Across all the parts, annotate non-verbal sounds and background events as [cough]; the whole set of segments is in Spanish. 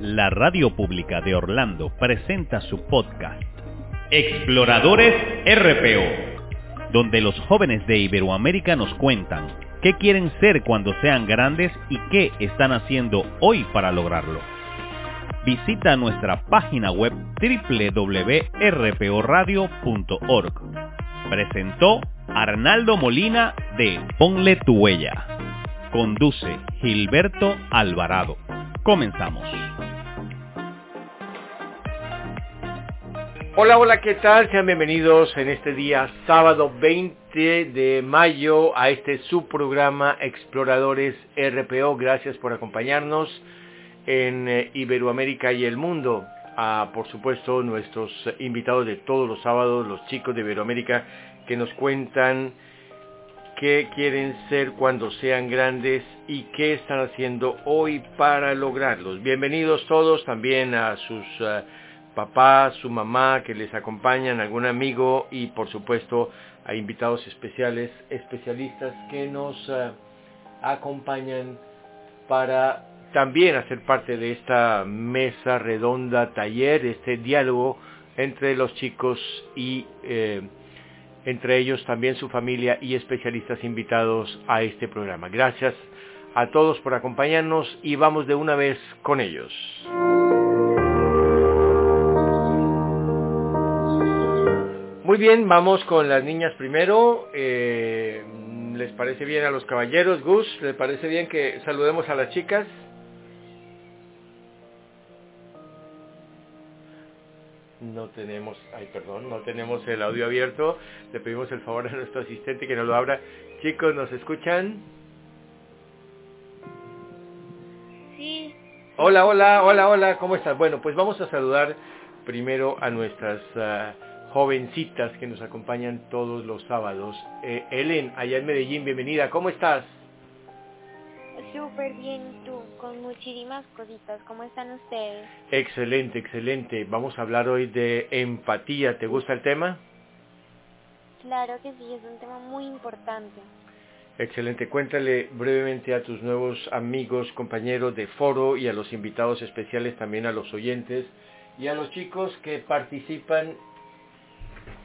La radio pública de Orlando presenta su podcast, Exploradores RPO, donde los jóvenes de Iberoamérica nos cuentan qué quieren ser cuando sean grandes y qué están haciendo hoy para lograrlo. Visita nuestra página web www.rporadio.org. Presentó Arnaldo Molina de Ponle tu huella. Conduce Gilberto Alvarado. Comenzamos. Hola, hola, ¿qué tal? Sean bienvenidos en este día sábado 20 de mayo a este subprograma Exploradores RPO. Gracias por acompañarnos en eh, Iberoamérica y el mundo. Por supuesto, nuestros invitados de todos los sábados, los chicos de Iberoamérica, que nos cuentan qué quieren ser cuando sean grandes y qué están haciendo hoy para lograrlos. Bienvenidos todos también a sus uh, papás, su mamá que les acompañan, algún amigo y por supuesto a invitados especiales, especialistas que nos uh, acompañan para también hacer parte de esta mesa redonda, taller, este diálogo entre los chicos y eh, entre ellos también su familia y especialistas invitados a este programa. Gracias a todos por acompañarnos y vamos de una vez con ellos. Muy bien, vamos con las niñas primero. Eh, ¿Les parece bien a los caballeros? Gus, ¿les parece bien que saludemos a las chicas? no tenemos, ay perdón, no tenemos el audio abierto. Le pedimos el favor a nuestro asistente que nos lo abra. Chicos, ¿nos escuchan? Sí. Hola, hola, hola, hola, ¿cómo estás? Bueno, pues vamos a saludar primero a nuestras uh, jovencitas que nos acompañan todos los sábados. Eh, Ellen, allá en Medellín, bienvenida, ¿cómo estás? Súper bien, tú, con muchísimas cositas. ¿Cómo están ustedes? Excelente, excelente. Vamos a hablar hoy de empatía. ¿Te gusta el tema? Claro que sí, es un tema muy importante. Excelente. Cuéntale brevemente a tus nuevos amigos, compañeros de foro y a los invitados especiales, también a los oyentes y a los chicos que participan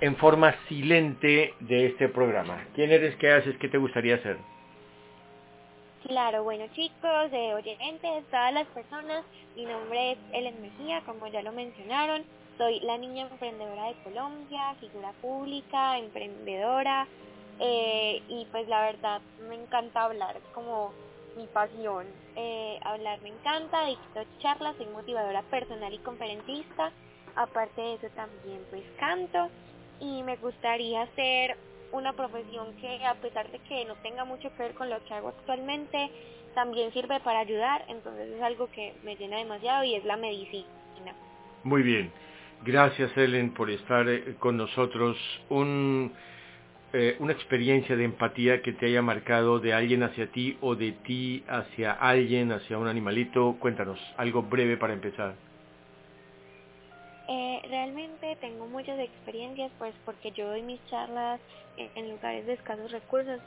en forma silente de este programa. ¿Quién eres? ¿Qué haces? ¿Qué te gustaría hacer? Claro, bueno chicos, eh, oyentes, todas las personas, mi nombre es Ellen Mejía, como ya lo mencionaron, soy la niña emprendedora de Colombia, figura pública, emprendedora, eh, y pues la verdad me encanta hablar, es como mi pasión, eh, hablar me encanta, dicto charlas, soy motivadora personal y conferencista, aparte de eso también pues canto, y me gustaría ser una profesión que a pesar de que no tenga mucho que ver con lo que hago actualmente, también sirve para ayudar, entonces es algo que me llena demasiado y es la medicina. Muy bien. Gracias, Ellen, por estar eh, con nosotros. Un, eh, una experiencia de empatía que te haya marcado de alguien hacia ti o de ti hacia alguien, hacia un animalito. Cuéntanos, algo breve para empezar. Eh, realmente tengo muchas experiencias, pues porque yo doy mis charlas en, en lugares de escasos recursos.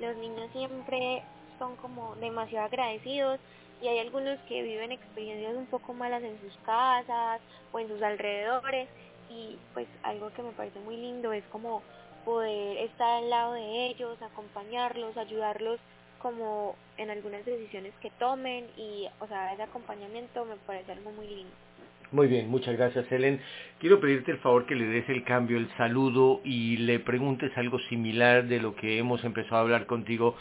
Y los niños siempre son como demasiado agradecidos y hay algunos que viven experiencias un poco malas en sus casas o en sus alrededores. Y pues algo que me parece muy lindo es como poder estar al lado de ellos, acompañarlos, ayudarlos como en algunas decisiones que tomen y o sea ese acompañamiento me parece algo muy lindo. Muy bien, muchas gracias Helen. Quiero pedirte el favor que le des el cambio, el saludo y le preguntes algo similar de lo que hemos empezado a hablar contigo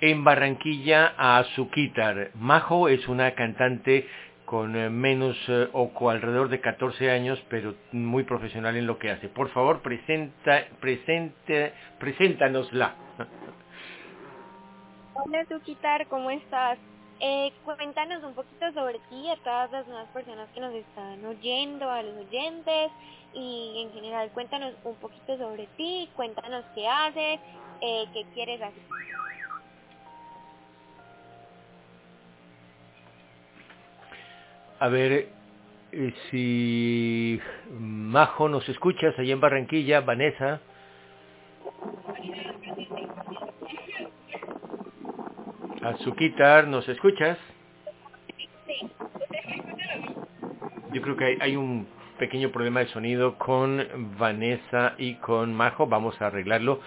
en Barranquilla a Azuquitar. Majo es una cantante con menos eh, o alrededor de 14 años, pero muy profesional en lo que hace. Por favor, presenta, presente, preséntanosla. [laughs] Hola Azuquitar, ¿cómo estás? Eh, cuéntanos un poquito sobre ti, a todas las nuevas personas que nos están oyendo, a los oyentes y en general cuéntanos un poquito sobre ti, cuéntanos qué haces, eh, qué quieres hacer. A ver, eh, si Majo nos escuchas allá en Barranquilla, Vanessa. Azuquitar, ¿nos escuchas? Sí. yo creo que hay, un pequeño problema de sonido con Vanessa y con Majo, vamos a arreglarlo.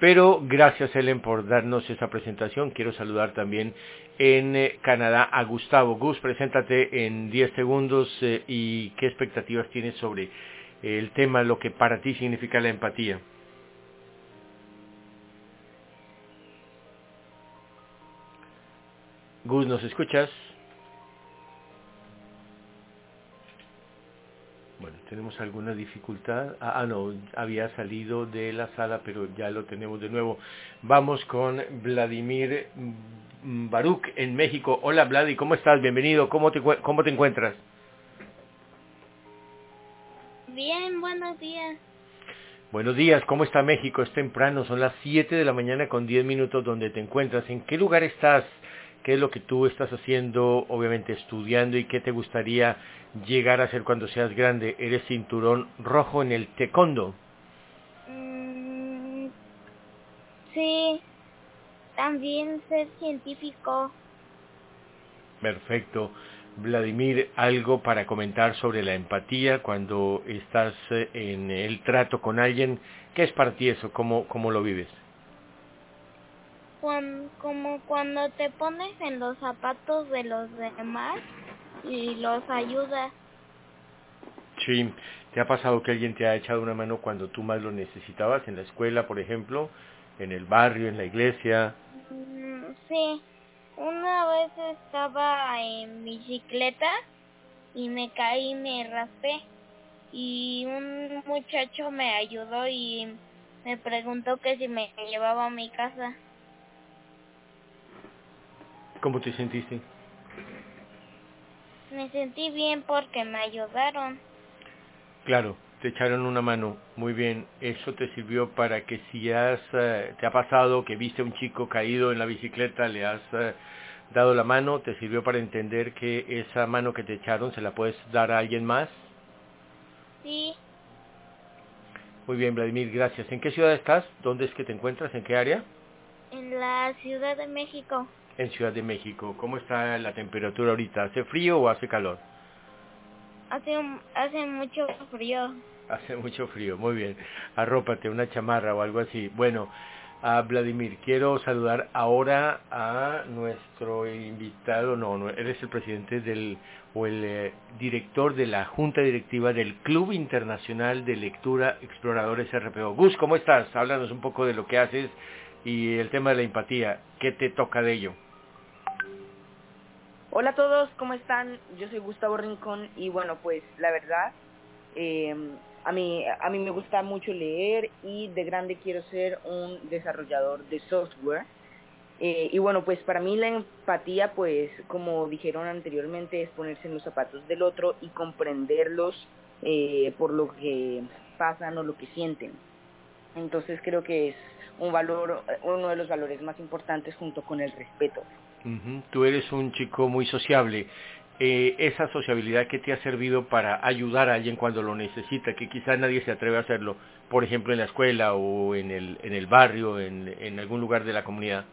Pero gracias Ellen por darnos esa presentación. Quiero saludar también en eh, Canadá a Gustavo. Gus, preséntate en 10 segundos eh, y qué expectativas tienes sobre el tema, lo que para ti significa la empatía. Gus, ¿nos escuchas? Bueno, tenemos alguna dificultad. Ah, ah, no, había salido de la sala, pero ya lo tenemos de nuevo. Vamos con Vladimir Baruch en México. Hola, Vladi, ¿cómo estás? Bienvenido. ¿Cómo te, cómo te encuentras? Bien, buenos días. Buenos días, ¿cómo está México? Es temprano, son las 7 de la mañana con 10 minutos donde te encuentras. ¿En qué lugar estás? Qué es lo que tú estás haciendo, obviamente estudiando y qué te gustaría llegar a hacer cuando seas grande. Eres cinturón rojo en el taekwondo. Mm, sí, también ser científico. Perfecto. Vladimir, algo para comentar sobre la empatía cuando estás eh, en el trato con alguien. ¿Qué es para ti eso? ¿Cómo, cómo lo vives? Como cuando te pones en los zapatos de los demás y los ayudas. Sí, ¿te ha pasado que alguien te ha echado una mano cuando tú más lo necesitabas, en la escuela, por ejemplo, en el barrio, en la iglesia? Mm, sí, una vez estaba en bicicleta y me caí y me raspé y un muchacho me ayudó y me preguntó que si me llevaba a mi casa. ¿Cómo te sentiste? Me sentí bien porque me ayudaron. Claro, te echaron una mano. Muy bien. Eso te sirvió para que si has, eh, te ha pasado que viste a un chico caído en la bicicleta, le has eh, dado la mano, te sirvió para entender que esa mano que te echaron se la puedes dar a alguien más. Sí. Muy bien, Vladimir, gracias. ¿En qué ciudad estás? ¿Dónde es que te encuentras? ¿En qué área? En la Ciudad de México en Ciudad de México. ¿Cómo está la temperatura ahorita? ¿Hace frío o hace calor? Hace, hace mucho frío. Hace mucho frío, muy bien. Arrópate una chamarra o algo así. Bueno, a Vladimir, quiero saludar ahora a nuestro invitado, no, no eres el presidente del, o el eh, director de la Junta Directiva del Club Internacional de Lectura Exploradores RPO. Gus, ¿cómo estás? Háblanos un poco de lo que haces y el tema de la empatía. ¿Qué te toca de ello? Hola a todos, ¿cómo están? Yo soy Gustavo Rincón y bueno, pues la verdad, eh, a, mí, a mí me gusta mucho leer y de grande quiero ser un desarrollador de software. Eh, y bueno, pues para mí la empatía, pues como dijeron anteriormente, es ponerse en los zapatos del otro y comprenderlos eh, por lo que pasan o lo que sienten. Entonces creo que es un valor, uno de los valores más importantes junto con el respeto. Tú eres un chico muy sociable. Eh, esa sociabilidad que te ha servido para ayudar a alguien cuando lo necesita, que quizás nadie se atreve a hacerlo, por ejemplo en la escuela o en el, en el barrio, en, en algún lugar de la comunidad.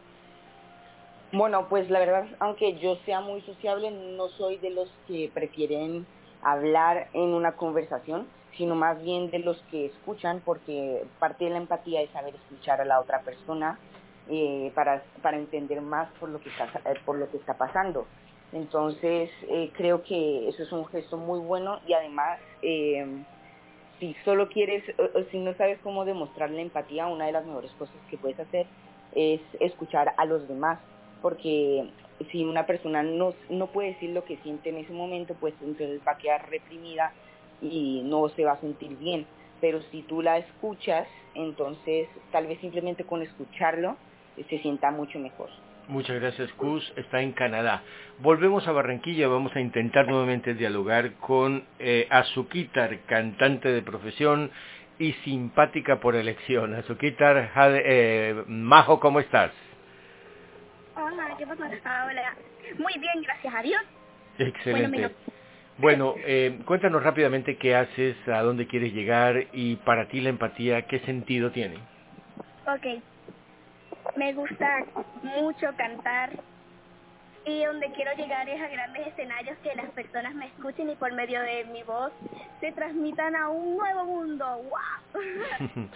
Bueno, pues la verdad, aunque yo sea muy sociable, no soy de los que prefieren hablar en una conversación, sino más bien de los que escuchan, porque parte de la empatía es saber escuchar a la otra persona eh, para, para entender más por lo que está, eh, por lo que está pasando. Entonces, eh, creo que eso es un gesto muy bueno y además, si solo quieres, o, si no sabes cómo demostrar la empatía, una de las mejores cosas que puedes hacer es escuchar a los demás, porque si una persona no, no puede decir lo que siente en ese momento, pues entonces va a quedar reprimida y no se va a sentir bien. Pero si tú la escuchas, entonces tal vez simplemente con escucharlo se sienta mucho mejor. Muchas gracias, Cus. Está en Canadá. Volvemos a Barranquilla. Vamos a intentar nuevamente dialogar con eh, Azuquitar, cantante de profesión y simpática por elección. Azuquitar, eh, Majo, ¿cómo estás? Hola, ¿qué pasa? Hola. Muy bien, gracias a Dios. Excelente. Bueno, eh, cuéntanos rápidamente qué haces, a dónde quieres llegar y para ti la empatía, ¿qué sentido tiene? Ok, me gusta mucho cantar y donde quiero llegar es a grandes escenarios que las personas personas me escuchen y por medio de mi voz se transmitan a un nuevo mundo. [laughs] ¡Wow!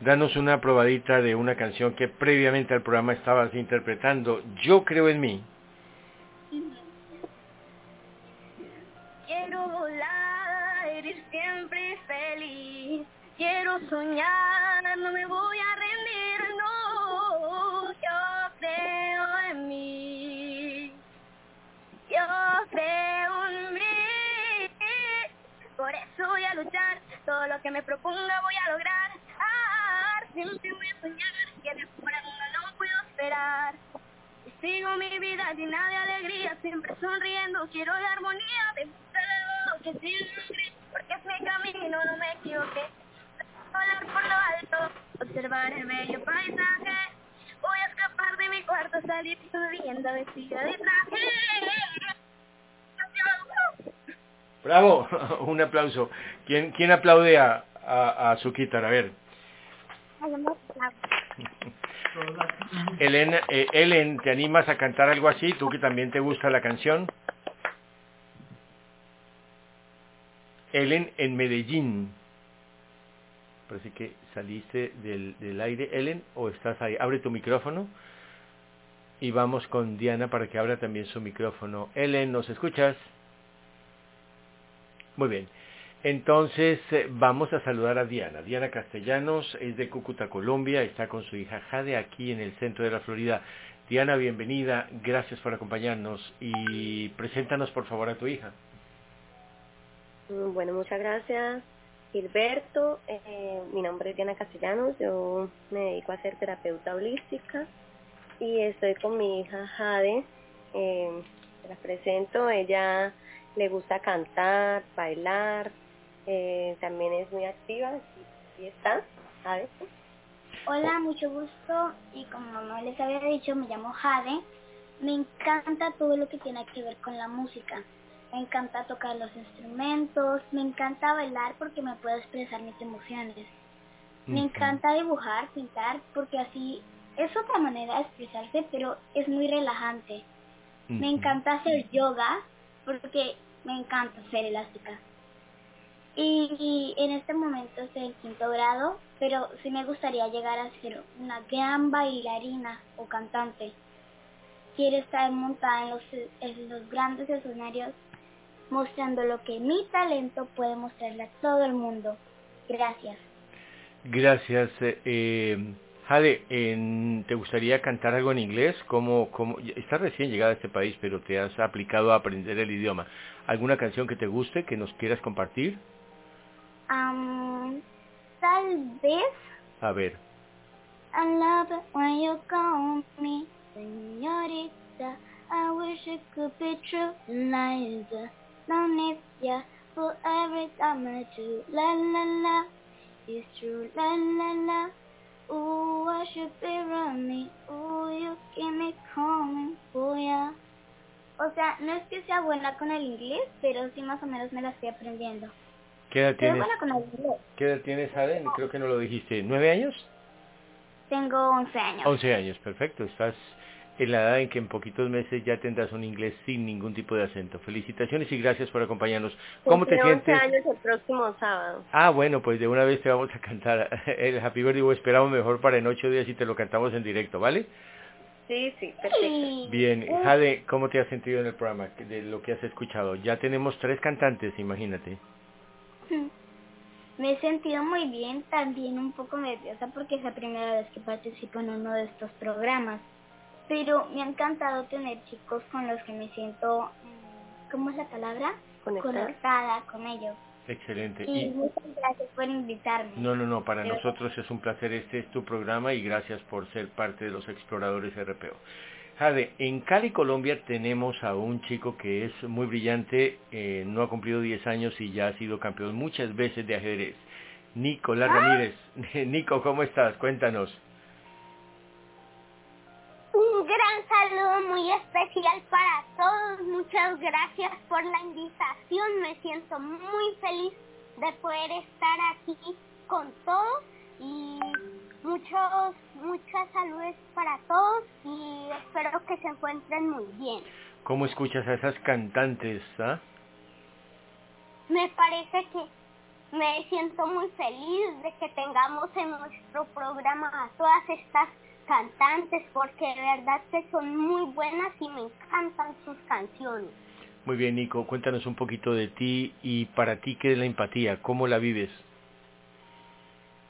Danos una probadita de una canción que previamente al programa estabas interpretando. Yo creo en mí. Quiero soñar, no me voy a rendir, no. Yo creo en mí. Yo creo en mí. Por eso voy a luchar. Todo lo que me proponga voy a lograr. Ah, siempre voy a soñar. Que de fuera no puedo esperar. Y sigo mi vida llena de alegría, siempre sonriendo. Quiero la armonía de que siempre, porque es mi camino, no me equivoqué. Volar por lo alto, observar el bello paisaje. Voy a escapar de mi cuarto, salir sonriendo, vestida de traje. Bravo, [laughs] un aplauso. ¿Quién, quién aplaude a, a, a su guitarra? A ver. [laughs] Ellen, eh, Ellen, ¿te animas a cantar algo así? ¿Tú que también te gusta la canción? Ellen en Medellín. Parece que saliste del, del aire. Ellen, ¿o estás ahí? Abre tu micrófono. Y vamos con Diana para que abra también su micrófono. Ellen, ¿nos escuchas? Muy bien. Entonces eh, vamos a saludar a Diana. Diana Castellanos es de Cúcuta, Colombia. Está con su hija Jade aquí en el centro de la Florida. Diana, bienvenida. Gracias por acompañarnos. Y preséntanos por favor a tu hija. Mm, Bueno, muchas gracias, Gilberto. Eh, mi nombre es Diana Castellanos. Yo me dedico a ser terapeuta holística y estoy con mi hija Jade. Eh, la presento. Ella le gusta cantar, bailar. eh, también es muy activa. ¿Y está? Jade. Hola, mucho gusto. Y como no les había dicho, me llamo Jade. Me encanta todo lo que tiene que ver con la música. Me encanta tocar los instrumentos, me encanta bailar porque me puedo expresar mis emociones. Me encanta dibujar, pintar, porque así es otra manera de expresarse, pero es muy relajante. Me encanta hacer yoga porque me encanta ser elástica. Y en este momento estoy en quinto grado, pero sí me gustaría llegar a ser una gran bailarina o cantante. Quiero estar montada en los, en los grandes escenarios mostrando lo que mi talento puede mostrarle a todo el mundo. Gracias. Gracias. eh, eh, Jade, ¿te gustaría cantar algo en inglés? ¿Cómo, cómo, estás recién llegada a este país, pero te has aplicado a aprender el idioma. ¿Alguna canción que te guste, que nos quieras compartir? Am, tal vez A ver. I love it when you call me señorita. I wish it could be true. Ya for every time I do. La la la, it's true. La la la. Ooh, I should be running. Ooh, you keep me coming. Oh yeah. O sea, no es que sea buena con el inglés, pero sí más o menos me la estoy aprendiendo. ¿Qué edad tienes? buena con el inglés. ¿Qué edad tienes, Jade? Creo que no lo dijiste. ¿Nueve años? Tengo 11 años. 11 años, perfecto. Estás en la edad en que en poquitos meses ya tendrás un inglés sin ningún tipo de acento. Felicitaciones y gracias por acompañarnos. ¿Cómo te Cumple 11 sientes? años el próximo sábado. Ah, bueno, pues de una vez te vamos a cantar [laughs] el Happy Birthday o esperamos mejor para en ocho días y te lo cantamos en directo, ¿vale? Sí, sí, perfecto. Bien, Jade, ¿cómo te has sentido en el programa de lo que has escuchado? Ya tenemos tres cantantes, imagínate. Me he sentido muy bien, también un poco nerviosa porque es la primera vez que participo en uno de estos programas. Pero me ha encantado tener chicos con los que me siento, mm, ¿cómo es la palabra? Conectada. Conectada con ellos. Excelente. Y Y muchas gracias por invitarme. no, no, no, para nosotros es un placer. Este es tu programa y gracias por ser parte de los exploradores RPO. Jade, en Cali, Colombia tenemos a un chico que es muy brillante, eh, no ha cumplido 10 años y ya ha sido campeón muchas veces de ajedrez. Nicolás Ramírez. [laughs] Nico, ¿cómo estás? Cuéntanos. Saludo muy especial para todos. Muchas gracias por la invitación. Me siento muy feliz de poder estar aquí con todos y muchos, muchas saludos para todos y espero que se encuentren muy bien. ¿Cómo escuchas a esas cantantes? ah? me parece que me siento muy feliz de que tengamos en nuestro programa a todas estas cantantes porque de verdad que son muy buenas y me encantan sus canciones. Muy bien, Nico, cuéntanos un poquito de ti y para ti qué es la empatía, cómo la vives.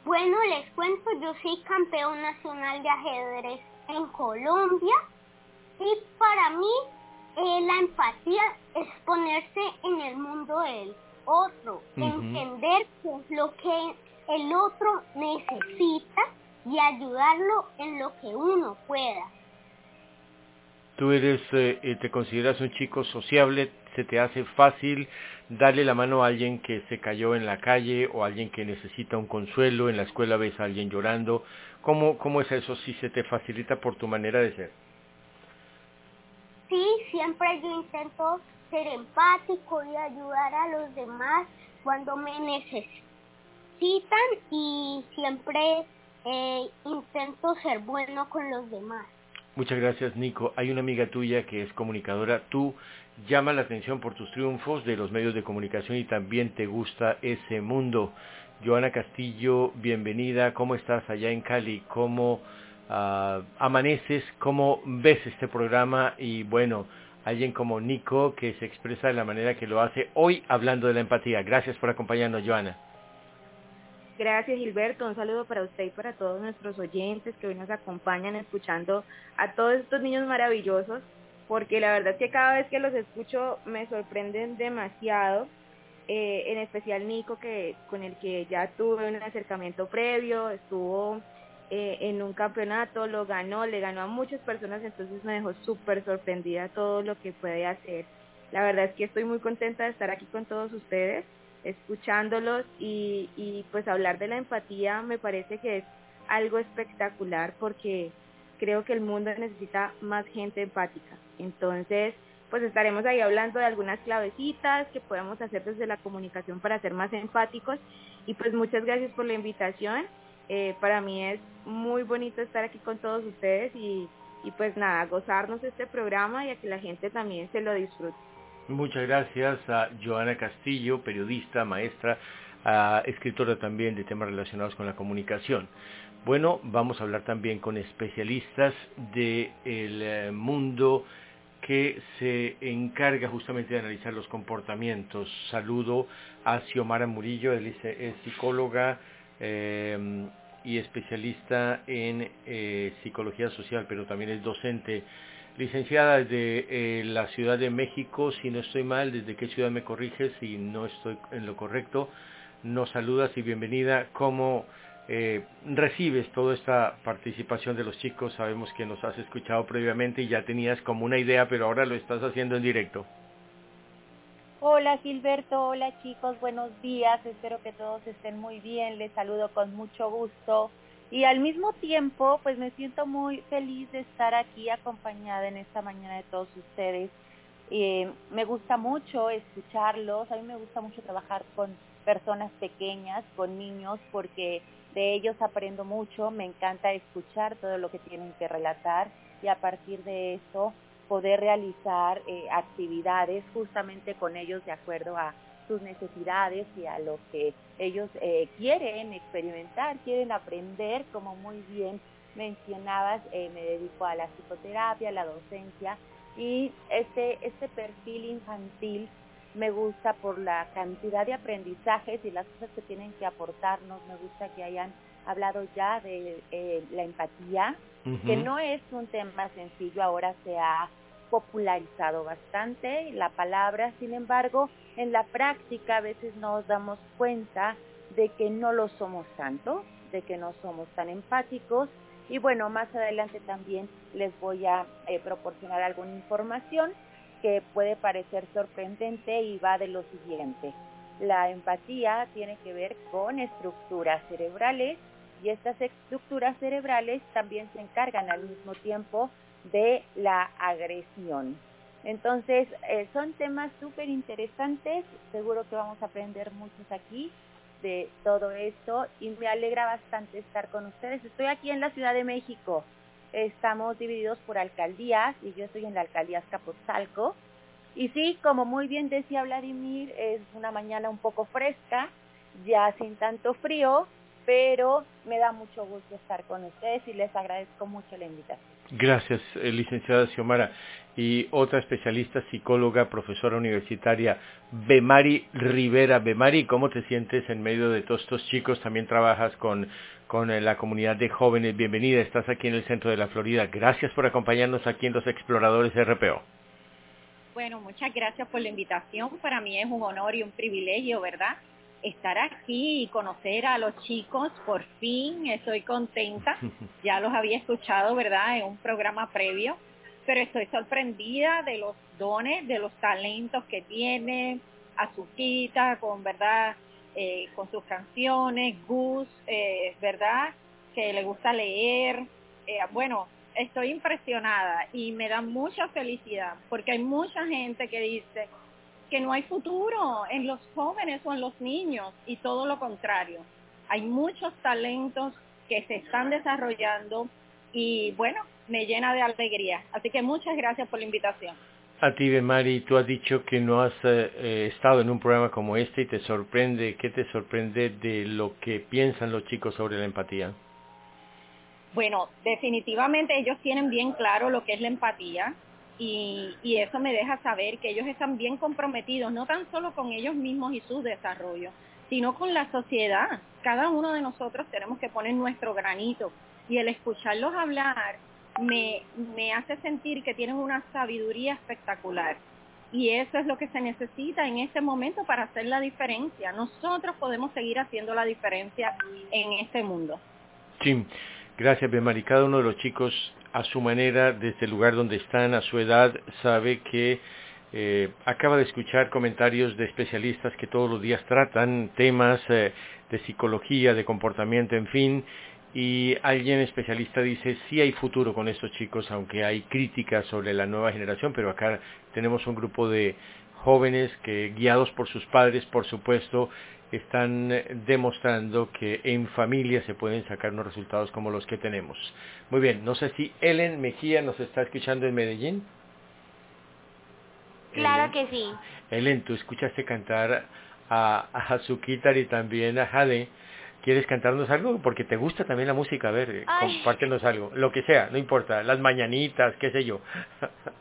Bueno, les cuento, yo soy campeón nacional de ajedrez en Colombia y para mí eh, la empatía es ponerse en el mundo del otro, entender lo que el otro necesita y ayudarlo en lo que uno pueda. Tú eres, eh, eh, te consideras un chico sociable, se te hace fácil darle la mano a alguien que se cayó en la calle o alguien que necesita un consuelo, en la escuela ves a alguien llorando. ¿Cómo, cómo es eso si se te facilita por tu manera de ser? Sí, siempre yo intento ser empático y ayudar a los demás cuando me necesitan y siempre eh, intento ser bueno con los demás. Muchas gracias, Nico. Hay una amiga tuya que es comunicadora. Tú llamas la atención por tus triunfos de los medios de comunicación y también te gusta ese mundo. Joana Castillo, bienvenida. ¿Cómo estás allá en Cali? ¿Cómo uh, amaneces? ¿Cómo ves este programa? Y bueno, alguien como Nico que se expresa de la manera que lo hace hoy hablando de la empatía. Gracias por acompañarnos, Joana. Gracias Gilberto, un saludo para usted y para todos nuestros oyentes que hoy nos acompañan escuchando a todos estos niños maravillosos, porque la verdad es que cada vez que los escucho me sorprenden demasiado, eh, en especial Nico, que con el que ya tuve un acercamiento previo, estuvo eh, en un campeonato, lo ganó, le ganó a muchas personas, entonces me dejó súper sorprendida todo lo que puede hacer. La verdad es que estoy muy contenta de estar aquí con todos ustedes, escuchándolos y, y pues hablar de la empatía me parece que es algo espectacular porque creo que el mundo necesita más gente empática. Entonces, pues estaremos ahí hablando de algunas clavecitas que podemos hacer desde la comunicación para ser más empáticos. Y pues muchas gracias por la invitación eh, para mí es muy bonito estar aquí con todos ustedes y, y pues nada, gozarnos este programa y a que la gente también se lo disfrute. Muchas gracias a Joana Castillo, periodista, maestra, escritora también de temas relacionados con la comunicación. Bueno, vamos a hablar también con especialistas del eh, mundo que se encarga justamente de analizar los comportamientos. Saludo a Xiomara Murillo, es psicóloga, eh, y especialista en eh, psicología social, pero también es docente. Licenciada desde eh, la Ciudad de México, si no estoy mal, ¿desde qué ciudad me corriges si no estoy en lo correcto? Nos saludas y bienvenida. ¿Cómo eh, recibes toda esta participación de los chicos? Sabemos que nos has escuchado previamente y ya tenías como una idea, pero ahora lo estás haciendo en directo. Hola Gilberto, hola chicos, buenos días, espero que todos estén muy bien, les saludo con mucho gusto y al mismo tiempo pues me siento muy feliz de estar aquí acompañada en esta mañana de todos ustedes. Eh, me gusta mucho escucharlos, a mí me gusta mucho trabajar con personas pequeñas, con niños, porque de ellos aprendo mucho, me encanta escuchar todo lo que tienen que relatar y a partir de eso poder realizar eh, actividades justamente con ellos de acuerdo a sus necesidades y a lo que ellos eh, quieren experimentar, quieren aprender, como muy bien mencionabas, eh, me dedico a la psicoterapia, a la docencia y este, este perfil infantil me gusta por la cantidad de aprendizajes y las cosas que tienen que aportarnos, me gusta que hayan hablado ya de la empatía, que no es un tema sencillo, ahora se ha popularizado bastante la palabra, sin embargo, en la práctica a veces nos damos cuenta de que no lo somos tanto, de que no somos tan empáticos y bueno, más adelante también les voy a eh, proporcionar alguna información que puede parecer sorprendente y va de lo siguiente. La empatía tiene que ver con estructuras cerebrales y estas estructuras cerebrales también se encargan al mismo tiempo de la agresión. Entonces, eh, son temas súper interesantes, seguro que vamos a aprender muchos aquí de todo esto y me alegra bastante estar con ustedes. Estoy aquí en la Ciudad de México, estamos divididos por alcaldías y yo estoy en la alcaldía Escapotzalco Y sí, como muy bien decía Vladimir, es una mañana un poco fresca, ya sin tanto frío, pero me da mucho gusto estar con ustedes y les agradezco mucho la invitación. Gracias, eh, licenciada Xiomara. Y otra especialista, psicóloga, profesora universitaria, Bemari Rivera. Bemari, ¿cómo te sientes en medio de todos estos chicos? También trabajas con, con eh, la comunidad de jóvenes. Bienvenida, estás aquí en el centro de la Florida. Gracias por acompañarnos aquí en Los Exploradores RPO. Bueno, muchas gracias por la invitación. Para mí es un honor y un privilegio, ¿verdad? Estar aquí y conocer a los chicos, por fin estoy contenta. [laughs] Ya los había escuchado, ¿verdad?, en un programa previo, pero estoy sorprendida de los dones, de los talentos que tiene Azuquita, con, ¿verdad?, eh, con sus canciones, Gus, eh, ¿verdad?, que le gusta leer. Eh, bueno, estoy impresionada y me da mucha felicidad porque hay mucha gente que dice, que no hay futuro en los jóvenes o en los niños y todo lo contrario. Hay muchos talentos que se están desarrollando y bueno, me llena de alegría. Así que muchas gracias por la invitación. A ti, Mari, tú has dicho que no has eh, eh, estado en un programa como este y te sorprende, ¿qué te sorprende de lo que piensan los chicos sobre la empatía? Bueno, definitivamente ellos tienen bien claro lo que es la empatía, y, eso me deja saber que ellos están bien comprometidos, no tan solo con ellos mismos y su desarrollo, sino con la sociedad. Cada uno de nosotros tenemos que poner nuestro granito y el escucharlos hablar me, me hace sentir que tienen una sabiduría espectacular. Y eso es lo que se necesita en este momento para hacer la diferencia. Nosotros podemos seguir haciendo la diferencia en este mundo. Sí, gracias, Bemari. Cada uno de los chicos a su manera, desde el lugar donde están, a su edad, sabe que eh, acaba de escuchar comentarios de especialistas que todos los días tratan temas eh, de psicología, de comportamiento, en fin, y alguien especialista dice, sí hay futuro con estos chicos, aunque hay críticas sobre la nueva generación, pero acá tenemos un grupo de jóvenes que, guiados por sus padres, por supuesto, están eh, demostrando que en familia se pueden sacar unos resultados como los que tenemos. Muy bien, no sé si Ellen Mejía nos está escuchando en Medellín. Claro que sí. Ellen, tú escuchaste cantar a, a y también a Jade. ¿Quieres cantarnos algo? Porque te gusta también la música. A ver, eh, compártenos algo. Lo que sea, no importa. Las mañanitas, qué sé yo. [laughs]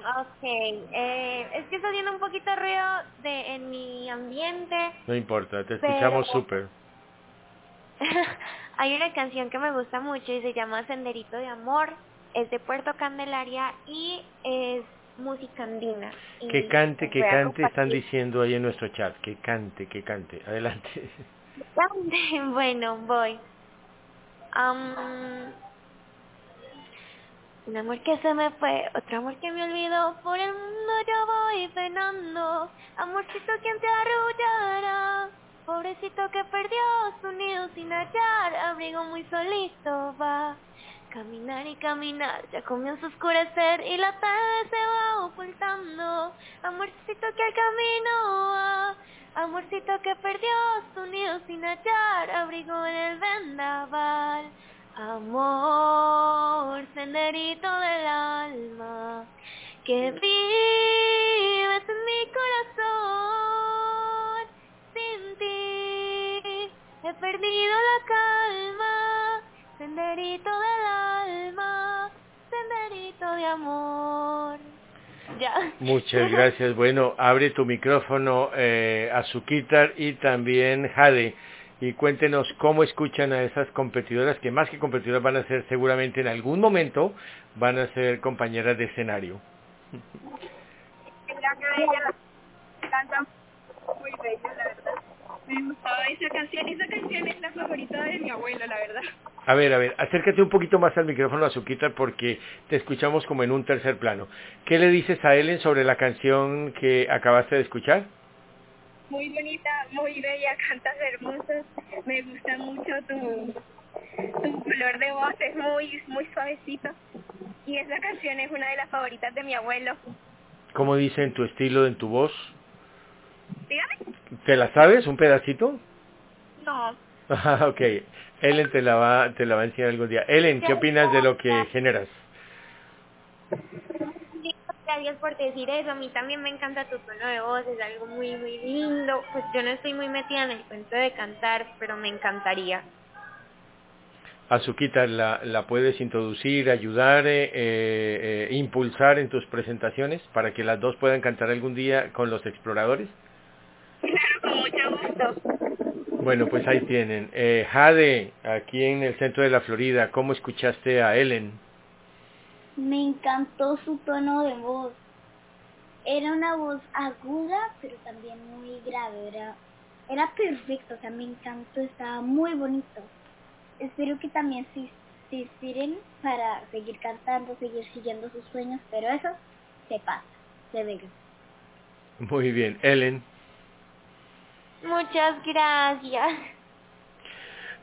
Ok, eh, es que está haciendo un poquito ruido de, en mi ambiente. No importa, te escuchamos súper. [laughs] Hay una canción que me gusta mucho y se llama Senderito de Amor, es de Puerto Candelaria y es música andina. Que cante, que cante, están diciendo ahí en nuestro chat, que cante, que cante. Adelante. [laughs] Bueno, voy. Um, un amor que se me fue, otro amor que me olvidó, por el mundo yo voy penando, amorcito quien te arrullara, pobrecito que perdió su nido sin hallar, abrigo muy solito va, caminar y caminar, ya comienza a oscurecer y la tarde se va ocultando, amorcito que al camino va, amorcito que perdió su nido sin hallar, abrigo en el vendaval. Amor, senderito del alma, que vives en mi corazón. Sin ti he perdido la calma, senderito del alma, senderito de amor. Ya. Muchas gracias. Bueno, abre tu micrófono eh, a y también Jade y cuéntenos cómo escuchan a esas competidoras que más que competidoras van a ser seguramente en algún momento van a ser compañeras de escenario. muy bella, la verdad. Me gustaba esa canción, esa canción es la favorita de mi abuelo, la verdad. A ver, a ver, acércate un poquito más al micrófono, Azuquita, porque te escuchamos como en un tercer plano. ¿Qué le dices a Ellen sobre la canción que acabaste de escuchar? Muy bonita, muy bella, [laughs] cantas hermoso, me gusta mucho tu, tu color de voz, es muy, muy suavecito. Y esa canción es una de las favoritas de mi abuelo. ¿Cómo dice en tu estilo, en tu voz? Dígame. ¿Te la sabes, un pedacito? No. [laughs] Ah, ok. Ellen te la, va, te la va a enseñar algún día. Ellen, ¿qué opinas de lo que generas? Gracias por decir eso. A mí también me encanta tu tono de voz, es algo muy, muy lindo. Pues yo no estoy muy metida en el cuento de cantar, pero me encantaría. Azuquita, ¿la, la puedes introducir, ayudar, eh, eh, impulsar en tus presentaciones para que las dos puedan cantar algún día con los exploradores? Claro, con mucho gusto. Bueno, pues ahí tienen. Eh, Jade, aquí en el centro de la Florida, ¿cómo escuchaste a Ellen? Me encantó su tono de voz. Era una voz aguda, pero también muy grave. Era, era perfecto, o sea, me encantó, estaba muy bonito. Espero que también se, se inspiren para seguir cantando, seguir siguiendo sus sueños, pero eso se pasa, se ve. Muy bien. Ellen, Muchas gracias.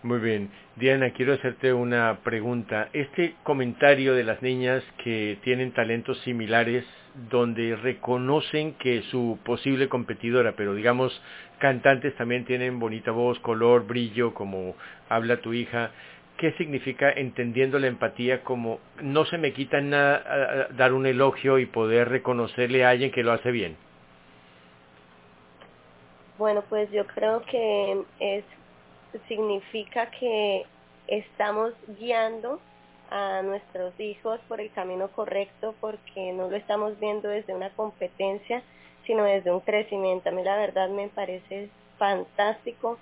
Muy bien. Diana, quiero hacerte una pregunta. Este comentario de las niñas que tienen talentos similares, donde reconocen que su posible competidora, pero digamos, cantantes también tienen bonita voz, color, brillo, como habla tu hija, ¿qué significa entendiendo la empatía como no se me quita nada dar un elogio y poder reconocerle a alguien que lo hace bien? Bueno, pues yo creo que es significa que estamos guiando a nuestros hijos por el camino correcto porque no lo estamos viendo desde una competencia, sino desde un crecimiento. A mí la verdad me parece fantástico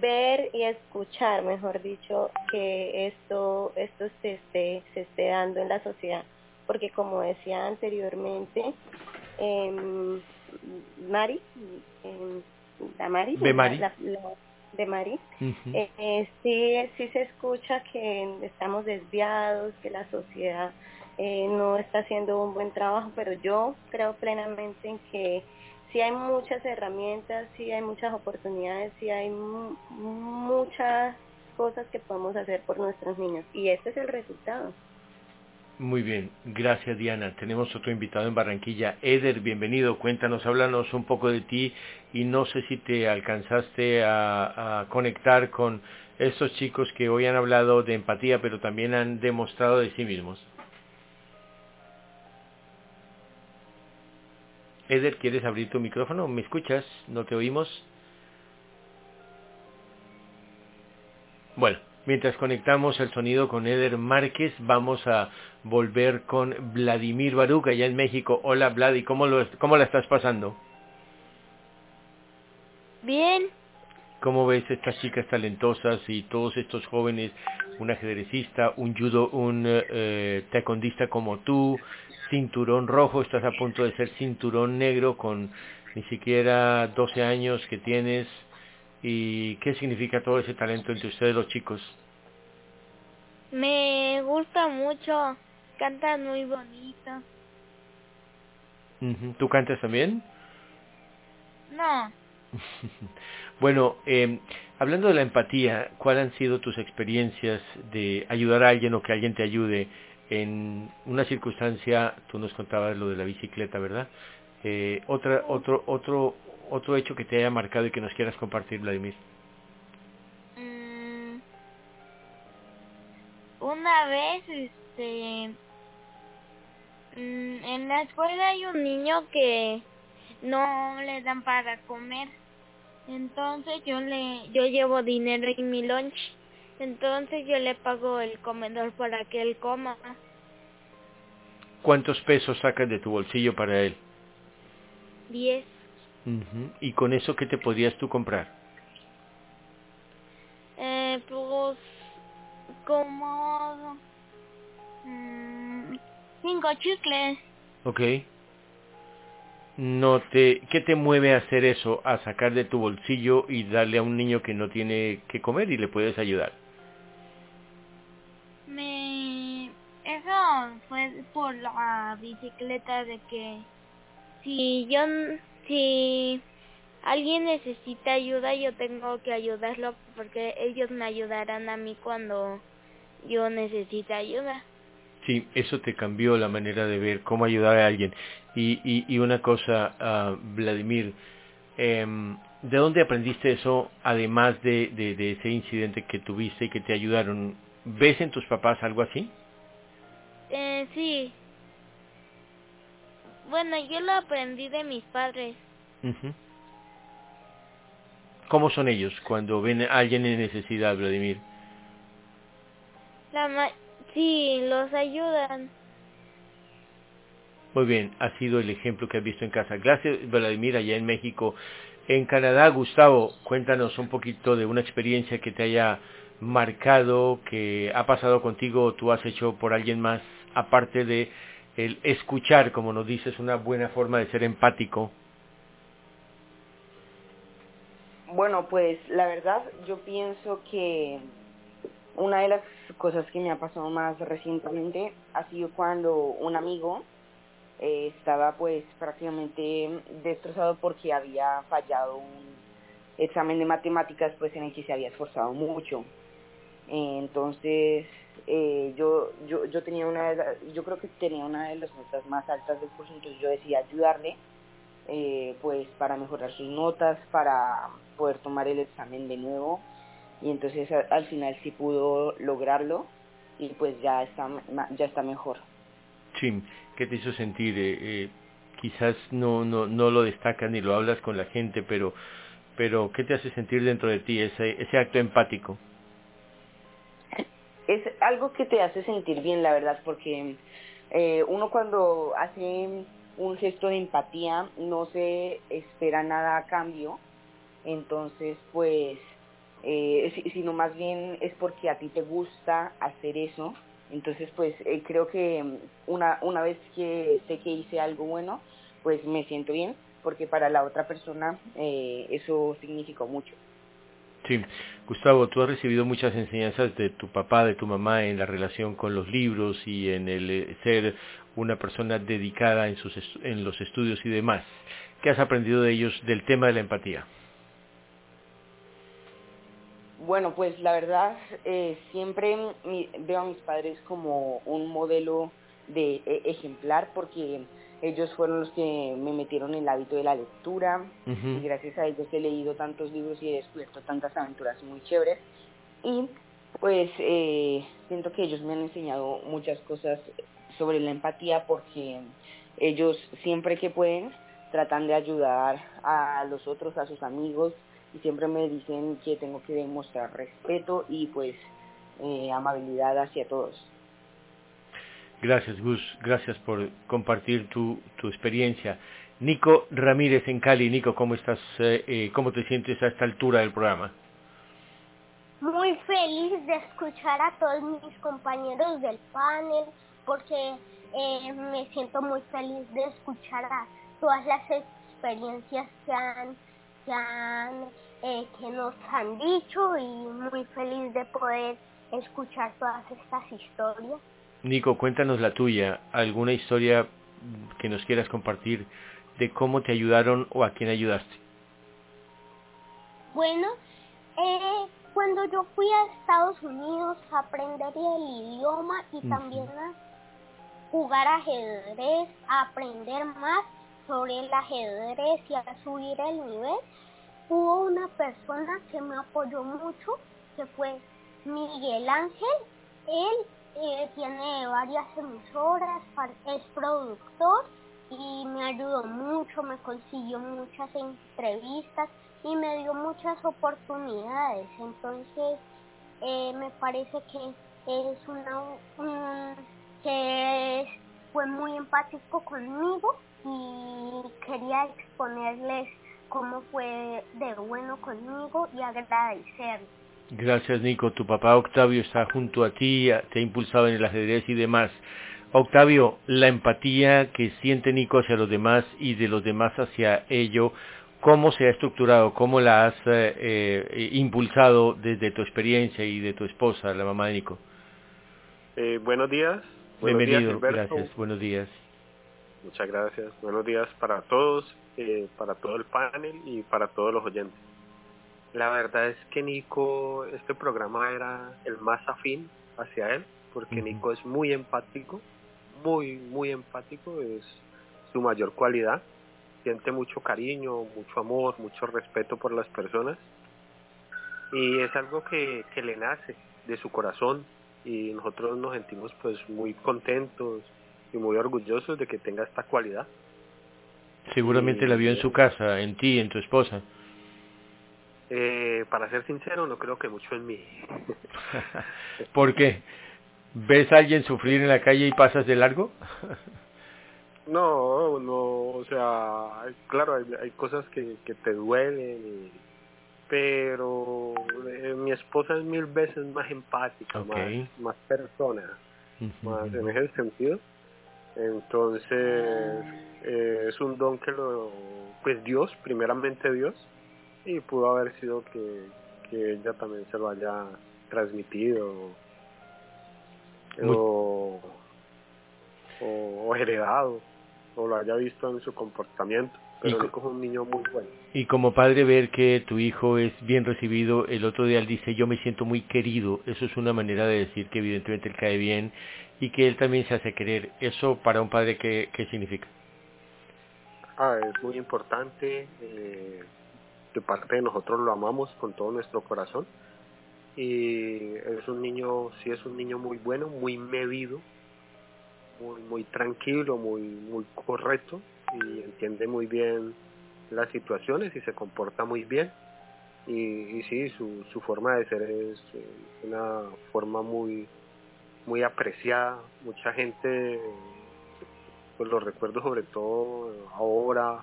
ver y escuchar, mejor dicho, que esto esto se esté se esté dando en la sociedad, porque como decía anteriormente, eh, Mari, eh, la Mari, De Mari. la- la- de Mari, Ujú. eh, eh, sí, sí se escucha que estamos desviados, que la sociedad eh, no está haciendo un buen trabajo, pero yo creo plenamente en que sí hay muchas herramientas, sí hay muchas oportunidades, sí hay mu- muchas cosas que podemos hacer por nuestros niños y este es el resultado. Muy bien, gracias Diana. Tenemos otro invitado en Barranquilla. Eder, bienvenido. Cuéntanos, háblanos un poco de ti y no sé si te alcanzaste a, conectar con estos chicos que hoy han hablado de empatía, pero también han demostrado de sí mismos. Eder, ¿quieres abrir tu micrófono? ¿Me escuchas? ¿No te oímos? Bueno, mientras conectamos el sonido con Eder Márquez, vamos a volver con Vladimir Baruch allá en México. Hola Vladi, ¿cómo, lo, cómo la estás pasando? Bien, ¿Cómo ves estas chicas talentosas y todos estos jóvenes, un ajedrecista, un judo, un eh, eh, taekwondista como tú, cinturón rojo, estás a punto de ser cinturón negro con ni siquiera 12 años que tienes? ¿Y qué significa todo ese talento entre ustedes los chicos? me gusta mucho. Cantan muy bonito. ¿Tú cantas también? No, [laughs] Bueno, eh, hablando de la empatía, ¿cuáles han sido tus experiencias de ayudar a alguien o que alguien te ayude en una circunstancia? Tú nos contabas lo de la bicicleta, ¿verdad? Eh, otra, otro, otro, otro hecho que te haya marcado y que nos quieras compartir, Vladimir. Mm, una vez, este, mm, en la escuela hay un niño que no le dan para comer. Entonces yo le, yo llevo dinero en mi lunch. Entonces yo le pago el comedor para que él coma. ¿Cuántos pesos sacas de tu bolsillo para él? Diez. ¿Y con eso qué te podías tú comprar? Eh, pues, como mm, cinco chicles. ¿Ok? No te, ¿Qué te mueve a hacer eso? A sacar de tu bolsillo y darle a un niño que no tiene que comer y le puedes ayudar. Me... Eso fue por la bicicleta de que si yo, si alguien necesita ayuda, yo tengo que ayudarlo porque ellos me ayudarán a mí cuando yo necesite ayuda. Sí, eso te cambió la manera de ver cómo ayudar a alguien. Y, y, y una cosa, ah, Vladimir, em, ¿de dónde aprendiste eso además de, de, de ese incidente que tuviste y que te ayudaron? ¿Ves en tus papás algo así? Eh, sí, Bueno, yo lo aprendí de mis padres. ¿Cómo son ellos cuando ven a alguien en necesidad, Vladimir? La ma sí, los ayudan. Muy bien, ha sido el ejemplo que has visto en casa. Gracias, Vladimir, allá en México. En Canadá, Gustavo, cuéntanos un poquito de una experiencia que te haya marcado, que ha pasado contigo o tú has hecho por alguien más, aparte de el escuchar, como nos dices, una buena forma de ser empático. Bueno, pues la verdad yo pienso que una de las cosas que me ha pasado más recientemente ha sido cuando un amigo eh, estaba pues prácticamente destrozado porque había fallado un examen de matemáticas pues en el que se había esforzado mucho. Entonces eh, yo yo yo tenía una de la- yo creo que tenía una de las notas más altas del curso entonces yo decidí ayudarle eh, pues para mejorar sus notas para poder tomar el examen de nuevo y entonces al final sí pudo lograrlo y pues ya está ya está mejor Sí, ¿qué te hizo sentir? Eh, eh, quizás no, no, no lo destacas ni lo hablas con la gente, pero, pero ¿qué te hace sentir dentro de ti ese, ese acto empático? Es algo que te hace sentir bien, la verdad, porque eh, uno cuando hace un gesto de empatía no se espera nada a cambio, entonces pues, eh, si- sino más bien es porque a ti te gusta hacer eso, entonces pues eh, creo que una, una vez que sé que hice algo bueno, pues me siento bien, porque para la otra persona eh, eso significó mucho. Sí, Gustavo, tú has recibido muchas enseñanzas de tu papá, de tu mamá en la relación con los libros y en el eh, ser una persona dedicada en, sus en los estudios y demás. ¿Qué has aprendido de ellos del tema de la empatía? Bueno, pues la verdad, eh, siempre mi- veo a mis padres como un modelo de e- ejemplar porque ellos fueron los que me metieron en el hábito de la lectura y gracias a ellos he leído tantos libros y he descubierto tantas aventuras muy chéveres y pues eh, siento que ellos me han enseñado muchas cosas sobre la empatía porque ellos siempre que pueden tratan de ayudar a los otros, a sus amigos y siempre me dicen que tengo que demostrar respeto y pues eh, amabilidad hacia todos. Gracias, Gus. Gracias por compartir tu, tu experiencia. Nico Ramírez en Cali. Nico, ¿cómo estás? eh, eh, ¿Cómo te sientes a esta altura del programa? Muy feliz de escuchar a todos mis compañeros del panel porque eh, me siento muy feliz de escuchar a todas las experiencias que nos han dicho y muy feliz de poder escuchar todas estas historias. Nico, cuéntanos la tuya. ¿Alguna historia que nos quieras compartir de cómo te ayudaron o a quién ayudaste? Bueno, eh, cuando yo fui a Estados Unidos a aprender el idioma y también a jugar ajedrez, a aprender más sobre el ajedrez y a subir el nivel, hubo una persona que me apoyó mucho, que fue Miguel Ángel. Él eh, tiene varias emisoras, es productor y me ayudó mucho, me consiguió muchas entrevistas y me dio muchas oportunidades. Entonces, eh, me parece que es una un- que es- fue muy empático conmigo y quería exponerles cómo fue de bueno conmigo y agradecerle. Gracias, Nico. Tu papá Octavio está junto a ti, te ha impulsado en el ajedrez y demás. Octavio, la empatía que siente Nico hacia los demás y de los demás hacia ello, ¿cómo se ha estructurado? ¿Cómo la has eh, eh, impulsado desde tu experiencia y de tu esposa, la mamá de Nico? Eh, buenos días. Buenos Bienvenido, gracias, buenos días. Muchas gracias. Buenos días para todos, para todo el panel y para todos los oyentes. La verdad es que Nico, este programa era el más afín hacia él, porque. Nico es muy empático, muy, muy empático, es su mayor cualidad. Siente mucho cariño, mucho amor, mucho respeto por las personas. Y es algo que, que le nace de su corazón y nosotros nos sentimos pues muy contentos y muy orgullosos de que tenga esta cualidad Seguramente la vio en su casa, en ti, en tu esposa. Eh, para ser sincero, no creo que mucho en mí. [laughs] ¿Por qué? ¿Ves a alguien sufrir en la calle y pasas de largo? [laughs] no, no, o sea, claro, hay, hay cosas que, que te duelen, pero eh, mi esposa es mil veces más empática, más, más persona, más en ese sentido. Entonces, eh, es un don que lo, pues Dios, primeramente Dios, y pudo haber sido que, que ella también se lo haya transmitido. O, o, heredado o lo haya visto en su comportamiento. Pero es un niño muy bueno. y como padre ver que tu hijo es bien recibido el otro día él dice yo me siento muy querido eso es una manera de decir que evidentemente él cae bien y que él también se hace querer. Eso para un padre qué, qué significa ah es muy importante eh, de parte de nosotros lo amamos con todo nuestro corazón. Y es un niño, sí es un niño muy bueno, muy medido, muy, muy tranquilo, muy, muy correcto y entiende muy bien las situaciones y se comporta muy bien. Y, y sí, su, su forma de ser es una forma muy, muy apreciada, mucha gente, pues lo recuerdo sobre todo ahora,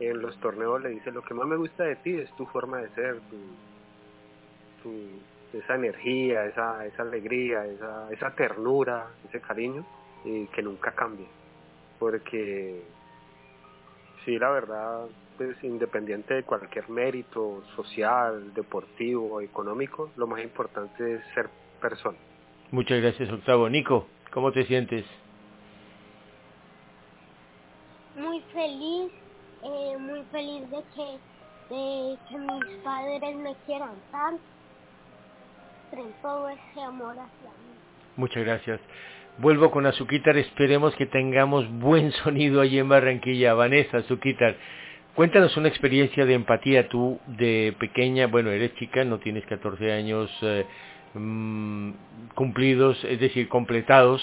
en los torneos le dice lo que más me gusta de ti es tu forma de ser, tu, esa energía, esa, esa alegría, esa, esa ternura, ese cariño, y que nunca cambie. Porque sí, la verdad, pues independiente de cualquier mérito social, deportivo, económico, lo más importante es ser persona. Muchas gracias, Octavo. Nico, ¿cómo te sientes? Muy feliz eh, muy feliz de que, de que mis padres me quieran tanto, en todo ese amor hacia mí. Muchas gracias. Vuelvo con Azuquitar, esperemos que tengamos buen [laughs] sonido allí en Barranquilla. Vanessa, Azuquitar, cuéntanos una experiencia de empatía. Tú de pequeña, bueno, eres chica, no tienes 14 años eh, mm, cumplidos, es decir, completados,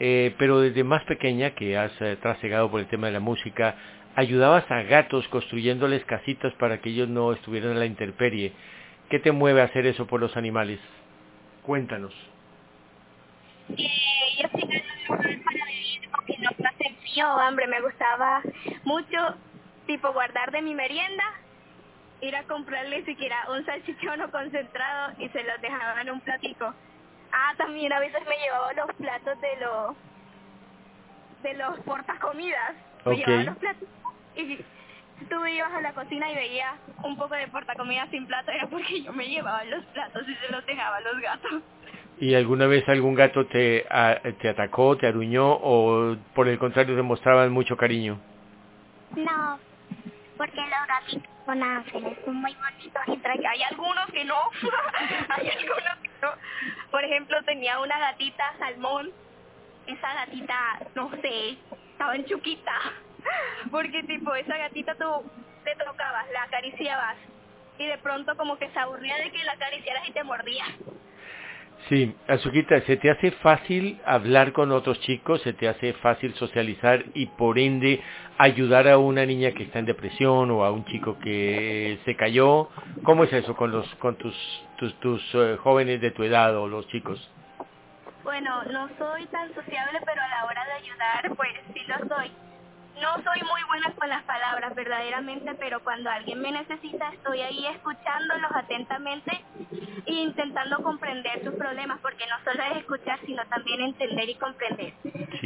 eh, pero desde más pequeña que has eh, trasegado por el tema de la música, ayudabas a gatos construyéndoles casitas para que ellos no estuvieran en la intemperie. ¿Qué te mueve a hacer eso por los animales? Cuéntanos. Eh, yo tenía un lugar para vivir porque no placer mío, hambre, me gustaba mucho, tipo guardar de mi merienda, ir a comprarle siquiera un salchichón o concentrado y se los dejaba en un platico. Ah, también a veces me llevaba los platos de los de los portacomidas. Me llevaba los platos y tú ibas a la cocina y veías un poco de portacomida sin plato, era porque yo me llevaba los platos y se los dejaba a los gatos. ¿Y alguna vez algún gato te, te atacó, te aruñó o por el contrario te mostraban mucho cariño? No, porque los gatitos son ángeles, son muy bonitos y hay algunos que no, [laughs] hay algunos que no. Por ejemplo, tenía una gatita salmón, esa gatita, no sé, estaba en chuquita [laughs] porque tipo esa gatita tú te tocabas, la acariciabas y de pronto como que se aburría de que la acariciaras y te mordía. Sí, Azuquita, ¿se te hace fácil hablar con otros chicos? ¿Se te hace fácil socializar y por ende ayudar a una niña que está en depresión o a un chico que se cayó? ¿Cómo es eso con los con tus tus, tus eh, jóvenes de tu edad o los chicos? Bueno, no soy tan sociable, pero a la hora de ayudar, pues sí lo soy no soy muy buena con las palabras verdaderamente, pero cuando alguien me necesita estoy ahí escuchándolos atentamente e intentando comprender sus problemas, porque no solo es escuchar, sino también entender y comprender.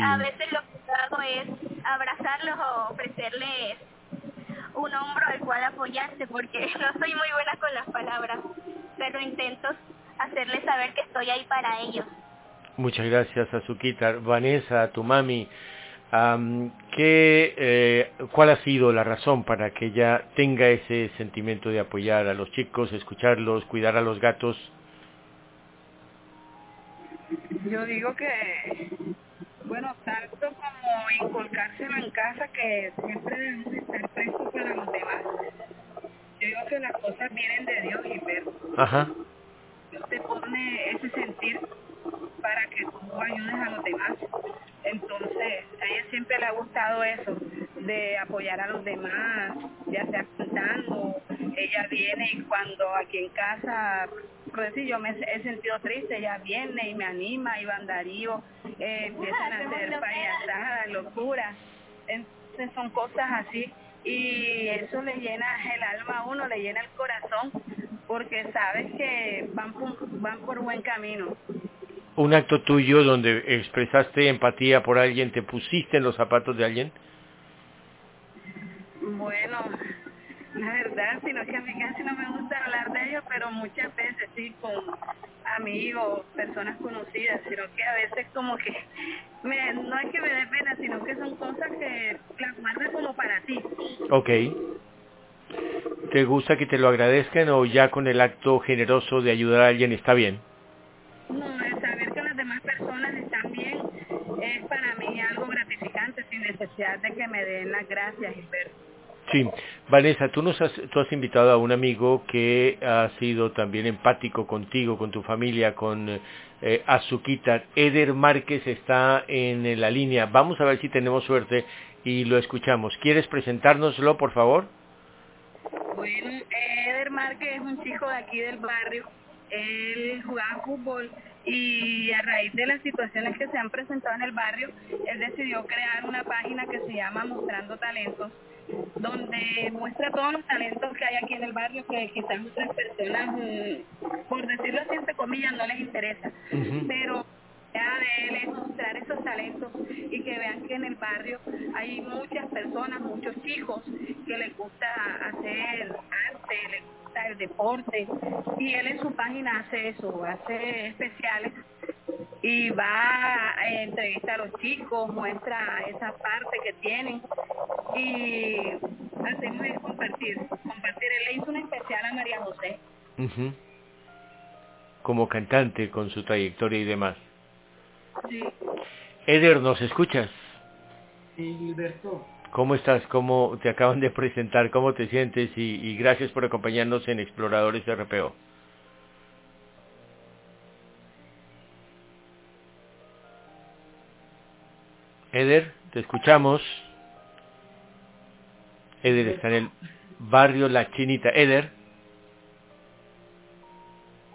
A veces lo que hago es abrazarlos o ofrecerles un hombro al cual apoyarse, porque [laughs] no soy muy buena con las palabras, pero intento hacerles saber que estoy ahí para ellos. Muchas gracias, Azuquita. Vanessa, tu mami, ¿qué, eh, ¿Cuál ha sido la razón para que ella tenga ese sentimiento de apoyar a los chicos, escucharlos, cuidar a los gatos? Yo digo que, bueno, tanto como inculcárselo en casa, que siempre debemos estar prestos para los demás. Yo digo que las cosas vienen de Dios y ver. Ajá. Dios te pone ese sentir para que tú ayudes a los demás. Entonces, a ella siempre le ha gustado eso, de apoyar a los demás, ya sea cantando. Ella viene y cuando aquí en casa, por decir, yo me he sentido triste, ella viene y me anima, y Darío, eh, empiezan a hacer payasadas, locuras. Entonces son cosas así y eso le llena el alma a uno, le llena el corazón, porque sabes que van por, van por buen camino. Un acto tuyo donde expresaste empatía por alguien, te pusiste en los zapatos de alguien. Bueno, la verdad, sino que a mí casi no me gusta hablar de ello, pero muchas veces sí con amigos, personas conocidas, sino que a veces como que me, no es que me dé pena, sino que son cosas que las guardas como para ti. Ok. ¿Te gusta que te lo agradezcan o ya con el acto generoso de ayudar a alguien está bien? No, el saber que las demás personas están bien es para mí algo gratificante sin necesidad de que me den las gracias, Gilberto. Sí, Vanessa, tú nos has, tú has invitado a un amigo que ha sido también empático contigo, con tu familia, con eh, Azuquita. Eder Márquez está en la línea. Vamos a ver si tenemos suerte y lo escuchamos. ¿Quieres presentárnoslo, por favor? Bueno, Eder Márquez es un chico de aquí del barrio. Él jugaba fútbol y a raíz de las situaciones que se han presentado en el barrio, él decidió crear una página que se llama Mostrando Talentos donde muestra todos los talentos que hay aquí en el barrio que quizás otras personas, mm, por decirlo así entre comillas, no les interesa. Pero de él es mostrar esos talentos y que vean que en el barrio hay muchas personas, muchos hijos que les gusta hacer arte, les gusta el deporte y él en su página hace eso, hace especiales y va a entrevistar a los chicos, muestra esa parte que tienen y hacemos compartir, compartir. Él le hizo una especial a María José. Como cantante con su trayectoria y demás. Sí. Eder, ¿nos escuchas? Sí, Gilberto. ¿Cómo estás? ¿Cómo te acaban de presentar? ¿Cómo te sientes? Y, y gracias por acompañarnos en Exploradores RPO. Eder, te escuchamos. Eder está en el barrio La Chinita. Eder.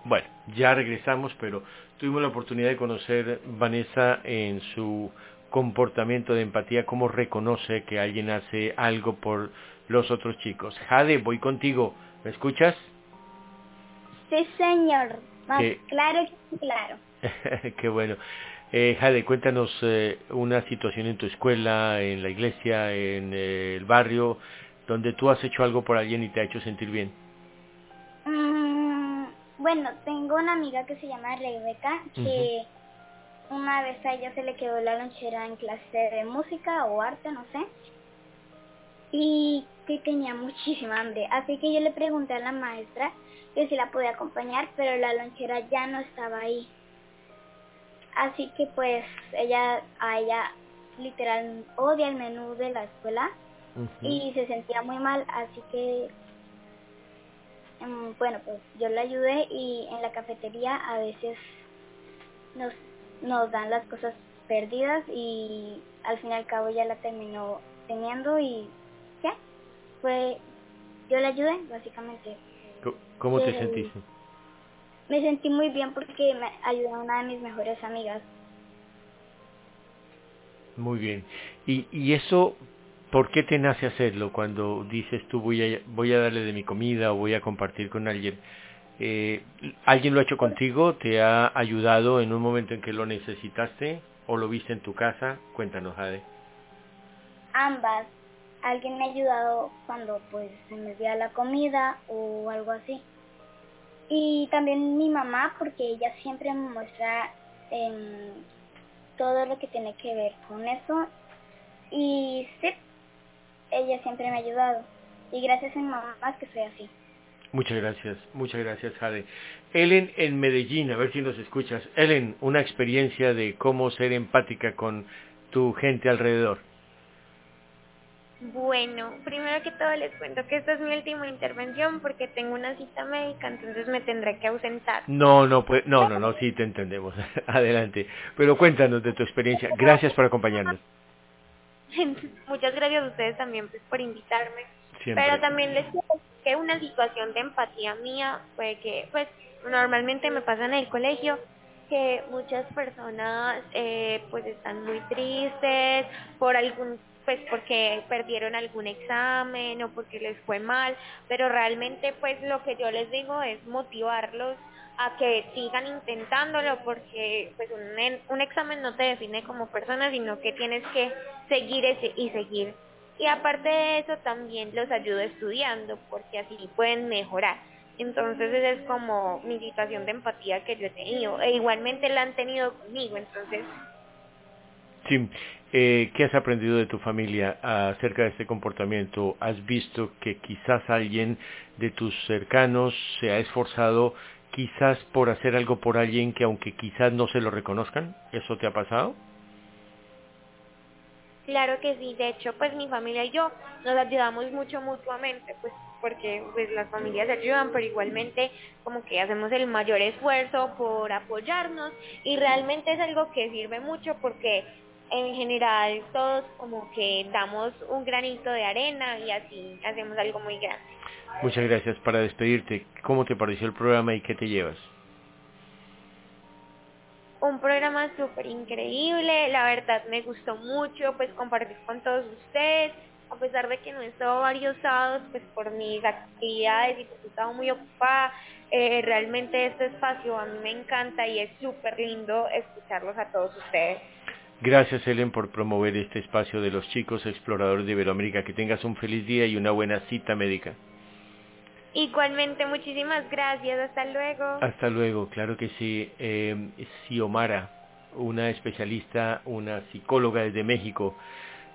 Bueno, ya regresamos, pero tuvimos la oportunidad de conocer Vanessa en su comportamiento de empatía, cómo reconoce que alguien hace algo por los otros chicos. Jade, voy contigo. ¿Me escuchas? Sí, señor. Más claro que claro. [laughs] Qué bueno. Eh, Jade, cuéntanos eh, una situación en tu escuela, en la iglesia, en eh, el barrio, donde tú has hecho algo por alguien y te ha hecho sentir bien. Bueno, tengo una amiga que se llama Rebeca, que una vez a ella se le quedó la lonchera en clase de música o arte, no sé, y que tenía muchísima hambre. Así que yo le pregunté a la maestra que si la podía acompañar, pero la lonchera ya no estaba ahí. Así que pues ella, a ella literal odia el menú de la escuela y se sentía muy mal, así que bueno pues yo la ayudé y en la cafetería a veces nos, nos dan las cosas perdidas y al fin y al cabo ya la terminó teniendo y ¿qué? Fue, yo la ayudé básicamente. ¿Cómo te sentiste? me sentí muy bien porque me ayudó a una de mis mejores amigas. Muy bien. ¿Y, y eso, por qué te nace hacerlo cuando dices tú voy a, voy a darle de mi comida o voy a compartir con alguien? Eh, ¿Alguien lo ha hecho contigo? ¿Te ha ayudado en un momento en que lo necesitaste? ¿O lo viste en tu casa? Cuéntanos, Jade. Ambas. Alguien me ha ayudado cuando pues se me dio la comida o algo así. Y también mi mamá, porque ella siempre me muestra em, todo lo que tiene que ver con eso. Y sí, ella siempre me ha ayudado. Y gracias a mi mamá que soy así. Muchas gracias, muchas gracias, Jade. Ellen en Medellín, a ver si nos escuchas. Ellen, una experiencia de cómo ser empática con tu gente alrededor. Bueno, primero que todo les cuento que esta es mi última intervención porque tengo una cita médica, entonces me tendré que ausentar. No, no, pues, no, no, no, sí te entendemos. [laughs] Adelante. Pero cuéntanos de tu experiencia. Gracias por acompañarnos. [laughs] Muchas gracias a ustedes también pues, por invitarme. Siempre. Pero también les decir que una situación de empatía mía fue que, pues, normalmente me pasa en el colegio que muchas personas eh, pues están muy tristes por algún pues porque perdieron algún examen o porque les fue mal, pero realmente pues lo que yo les digo es motivarlos a que sigan intentándolo porque pues un, un examen no te define como persona, sino que tienes que seguir ese y seguir. Y aparte de eso también los ayudo estudiando porque así pueden mejorar. Entonces esa es como mi situación de empatía que yo he tenido. E igualmente la han tenido conmigo, entonces Sí. Eh, ¿Qué has aprendido de tu familia acerca de este comportamiento? ¿Has visto que quizás alguien de tus cercanos se ha esforzado quizás por hacer algo por alguien que aunque quizás no se lo reconozcan? ¿Eso te ha pasado? Claro que sí, de hecho, pues mi familia y yo nos ayudamos mucho mutuamente, pues porque pues las familias ayudan, pero igualmente como que hacemos el mayor esfuerzo por apoyarnos y realmente es algo que sirve mucho porque en general todos como que damos un granito de arena y así hacemos algo muy grande. Muchas gracias. Para despedirte, ¿cómo te pareció el programa y qué te llevas? un programa súper increíble, la verdad me gustó mucho pues compartir con todos ustedes, a pesar de que no he estado varios sábados pues por mis actividades y porque he estado muy ocupada, eh, realmente este espacio a mí me encanta y es súper lindo escucharlos a todos ustedes. Gracias, Helen, por promover este espacio de los chicos exploradores de Iberoamérica. Que tengas un feliz día y una buena cita médica. Igualmente, muchísimas gracias, hasta luego. Hasta luego, claro que sí. Eh, Xiomara, una especialista, una psicóloga desde México.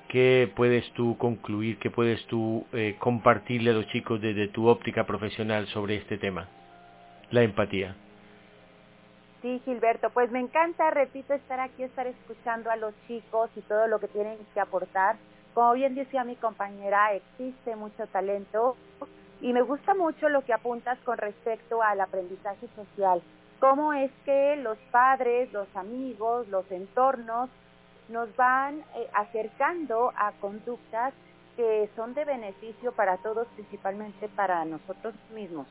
¿Qué puedes tú concluir, qué puedes tú eh, compartirle a los chicos desde tu óptica profesional sobre este tema? La empatía. Sí, Gilberto, pues me encanta, repito, estar aquí, estar escuchando a los chicos y todo lo que tienen que aportar. Como bien decía mi compañera, existe mucho talento y me gusta mucho lo que apuntas con respecto al aprendizaje social. Cómo es que los padres, los amigos, los entornos nos van eh, acercando a conductas que son de beneficio para todos, principalmente para nosotros mismos.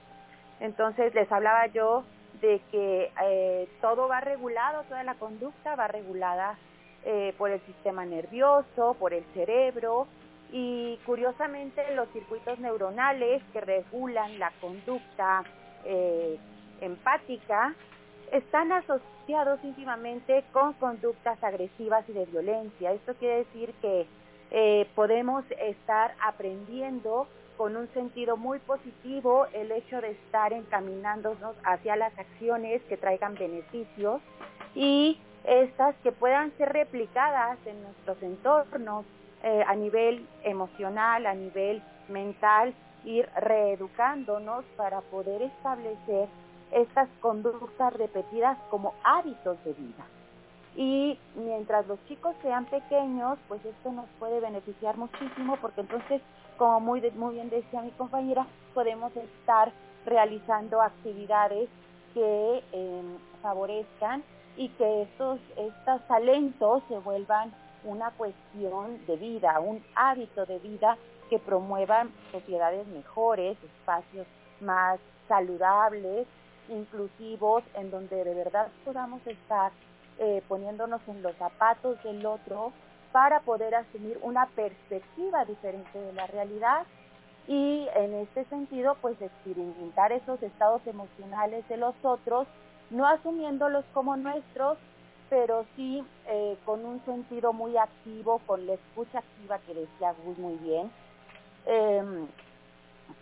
Entonces les hablaba yo de que eh, todo va regulado, toda la conducta va regulada eh, por el sistema nervioso, por el cerebro y curiosamente los circuitos neuronales que regulan la conducta eh, empática están asociados íntimamente con conductas agresivas y de violencia. Esto quiere decir que podemos estar aprendiendo con un sentido muy positivo el hecho de estar encaminándonos hacia las acciones que traigan beneficios y estas que puedan ser replicadas en nuestros entornos eh, a nivel emocional, a nivel mental, ir reeducándonos para poder establecer estas conductas repetidas como hábitos de vida. Y mientras los chicos sean pequeños, pues esto nos puede beneficiar muchísimo porque entonces, como muy, muy bien decía mi compañera, podemos estar realizando actividades que eh, favorezcan y que estos, estos talentos se vuelvan una cuestión de vida, un hábito de vida que promuevan sociedades mejores, espacios más saludables, inclusivos, en donde de verdad podamos estar eh, poniéndonos en los zapatos del otro para poder asumir una perspectiva diferente de la realidad y en este sentido pues experimentar esos estados emocionales de los otros, no asumiéndolos como nuestros, pero sí eh, con un sentido muy activo, con la escucha activa que decía Gus muy bien, eh,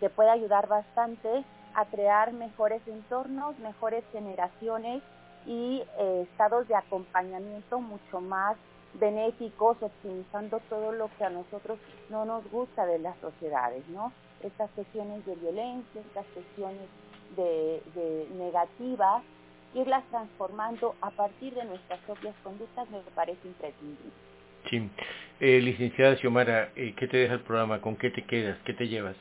que puede ayudar bastante a crear mejores entornos, mejores generaciones y eh, estados de acompañamiento mucho más benéficos, optimizando todo lo que a nosotros no nos gusta de las sociedades, ¿no? Estas cuestiones de violencia, estas cuestiones de, de negativas, irlas transformando a partir de nuestras propias conductas me parece imprescindible. Sí. Eh, licenciada Xiomara, eh, ¿qué te deja el programa? ¿Con qué te quedas? ¿Qué te llevas?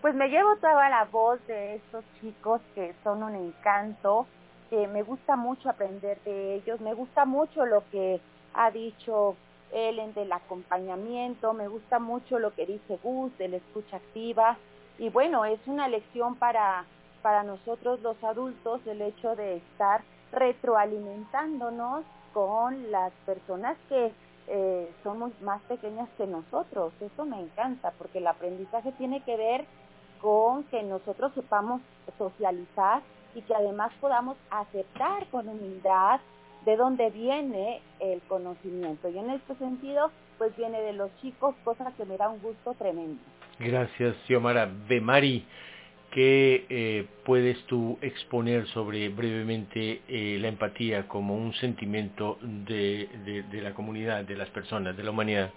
Pues me llevo toda la voz de estos chicos que son un encanto, que me gusta mucho aprender de ellos, me gusta mucho lo que ha dicho Ellen del acompañamiento, me gusta mucho lo que dice Gus de la escucha activa y bueno, es una lección para, para nosotros los adultos el hecho de estar retroalimentándonos con las personas que eh, somos más pequeñas que nosotros. Eso me encanta porque el aprendizaje tiene que ver con que nosotros sepamos socializar y que además podamos aceptar con humildad de dónde viene el conocimiento. Y en este sentido, pues viene de los chicos, cosa que me da un gusto tremendo. Gracias, Xiomara. Bemari, ¿qué eh, puedes tú exponer sobre brevemente eh, la empatía como un sentimiento de, de, de la comunidad, de las personas, de la humanidad?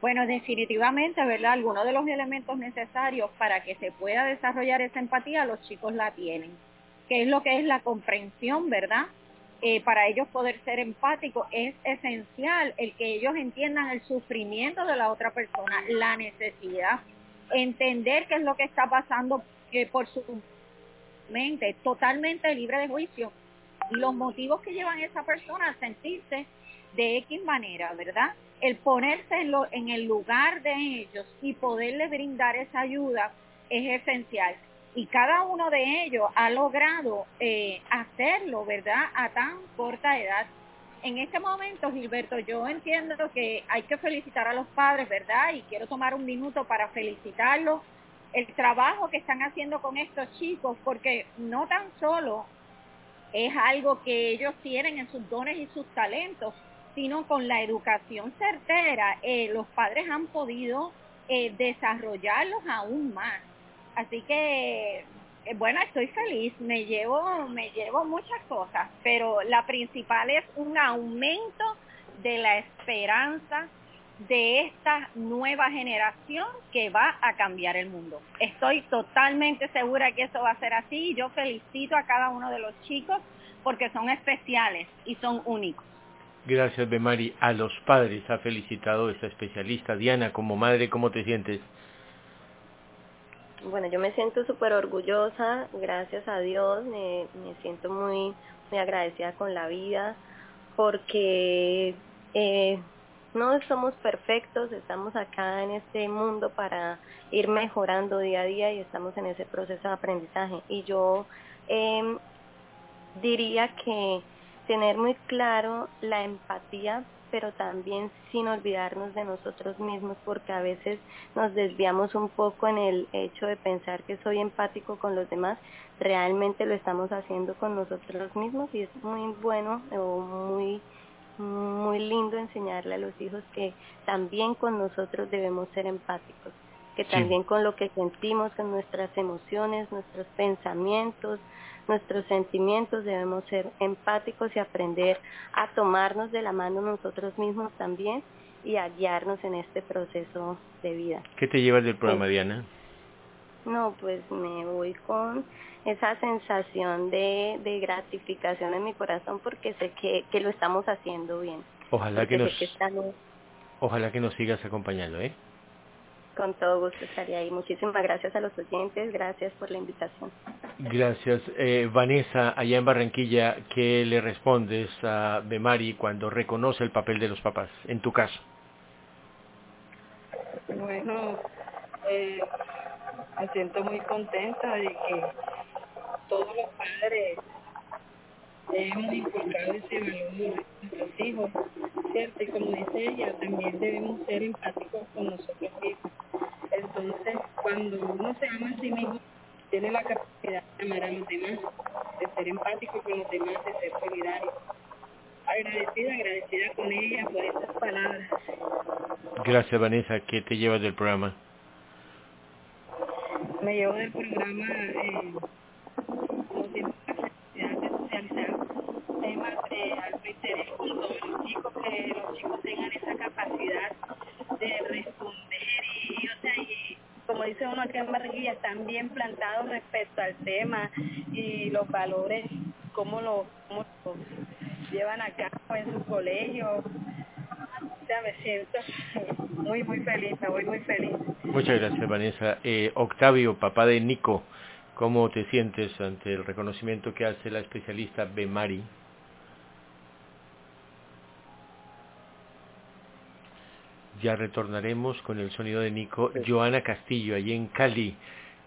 Bueno, definitivamente, ¿verdad? Algunos de los elementos necesarios para que se pueda desarrollar esa empatía, los chicos la tienen. ¿Qué es lo que es la comprensión, verdad? Eh, para ellos poder ser empáticos es esencial el que ellos entiendan el sufrimiento de la otra persona, la necesidad, entender qué es lo que está pasando por su mente, totalmente libre de juicio, los motivos que llevan a esa persona a sentirse de X manera, ¿verdad? El ponerse en, el lugar de ellos y poderles brindar esa ayuda es esencial. Y cada uno de ellos ha logrado eh, hacerlo, ¿verdad? A tan corta edad. En este momento, Gilberto, yo entiendo que hay que felicitar a los padres, ¿verdad? Y quiero tomar un minuto para felicitarlos el trabajo que están haciendo con estos chicos, porque no tan solo es algo que ellos tienen en sus dones y sus talentos, sino con la educación certera, eh, los padres han podido eh, desarrollarlos aún más. Así que, eh, bueno, estoy feliz, me llevo, me llevo muchas cosas, pero la principal es un aumento de la esperanza de esta nueva generación que va a cambiar el mundo. Estoy totalmente segura que eso va a ser así y yo felicito a cada uno de los chicos porque son especiales y son únicos. Gracias, Bemari. A los padres ha felicitado esta especialista. Diana, como madre, ¿cómo te sientes? Bueno, yo me siento súper orgullosa, gracias a Dios, me, siento muy, muy agradecida con la vida, porque eh, no somos perfectos, estamos acá en este mundo para ir mejorando día a día y estamos en ese proceso de aprendizaje. Y yo eh, diría que tener muy claro la empatía, pero también sin olvidarnos de nosotros mismos, porque a veces nos desviamos un poco en el hecho de pensar que soy empático con los demás, realmente lo estamos haciendo con nosotros mismos y es muy bueno o muy muy lindo enseñarle a los hijos que también con nosotros debemos ser empáticos, que también con lo que sentimos, con nuestras emociones, nuestros pensamientos, nuestros sentimientos, debemos ser empáticos y aprender a tomarnos de la mano nosotros mismos también y a guiarnos en este proceso de vida. ¿Qué te llevas del programa, Diana? No, pues me voy con esa sensación de, de gratificación en mi corazón porque sé que, que lo estamos haciendo bien. Ojalá que nos, que estamos... ojalá que nos sigas acompañando, ¿eh? Con todo gusto estaría ahí. Muchísimas gracias a los oyentes, gracias por la invitación. Gracias. Eh, Vanessa, allá en Barranquilla, ¿qué le respondes a Bemari cuando reconoce el papel de los papás, en tu caso? Bueno, eh, me siento muy contenta de que todos los padres debemos inculcar ese valor de nuestros hijos, ¿cierto? Y como dice ella, también debemos ser empáticos con nosotros mismos. Entonces, cuando uno se ama a sí mismo, tiene la capacidad de amar a los demás, de ser empático con los demás, de ser solidario. Agradecida, agradecida con ella por estas palabras. Gracias, Vanessa. ¿Qué te llevas del programa? Me llevo del programa eh, como siempre socializar temas de alto interés con todos los chicos, que los chicos tengan esa capacidad de responder y, y o sea, y como dice uno aquí en Barranquilla, están bien plantados respecto al tema y los valores, cómo lo, cómo llevan a cabo en su colegio. O sea, me siento muy, muy feliz, me voy muy feliz. Muchas gracias, Vanessa. Eh, Octavio, papá de Nico, ¿cómo te sientes ante el reconocimiento que hace la especialista Bemari? ya retornaremos con el sonido de Nico. Joana Castillo, allí en Cali,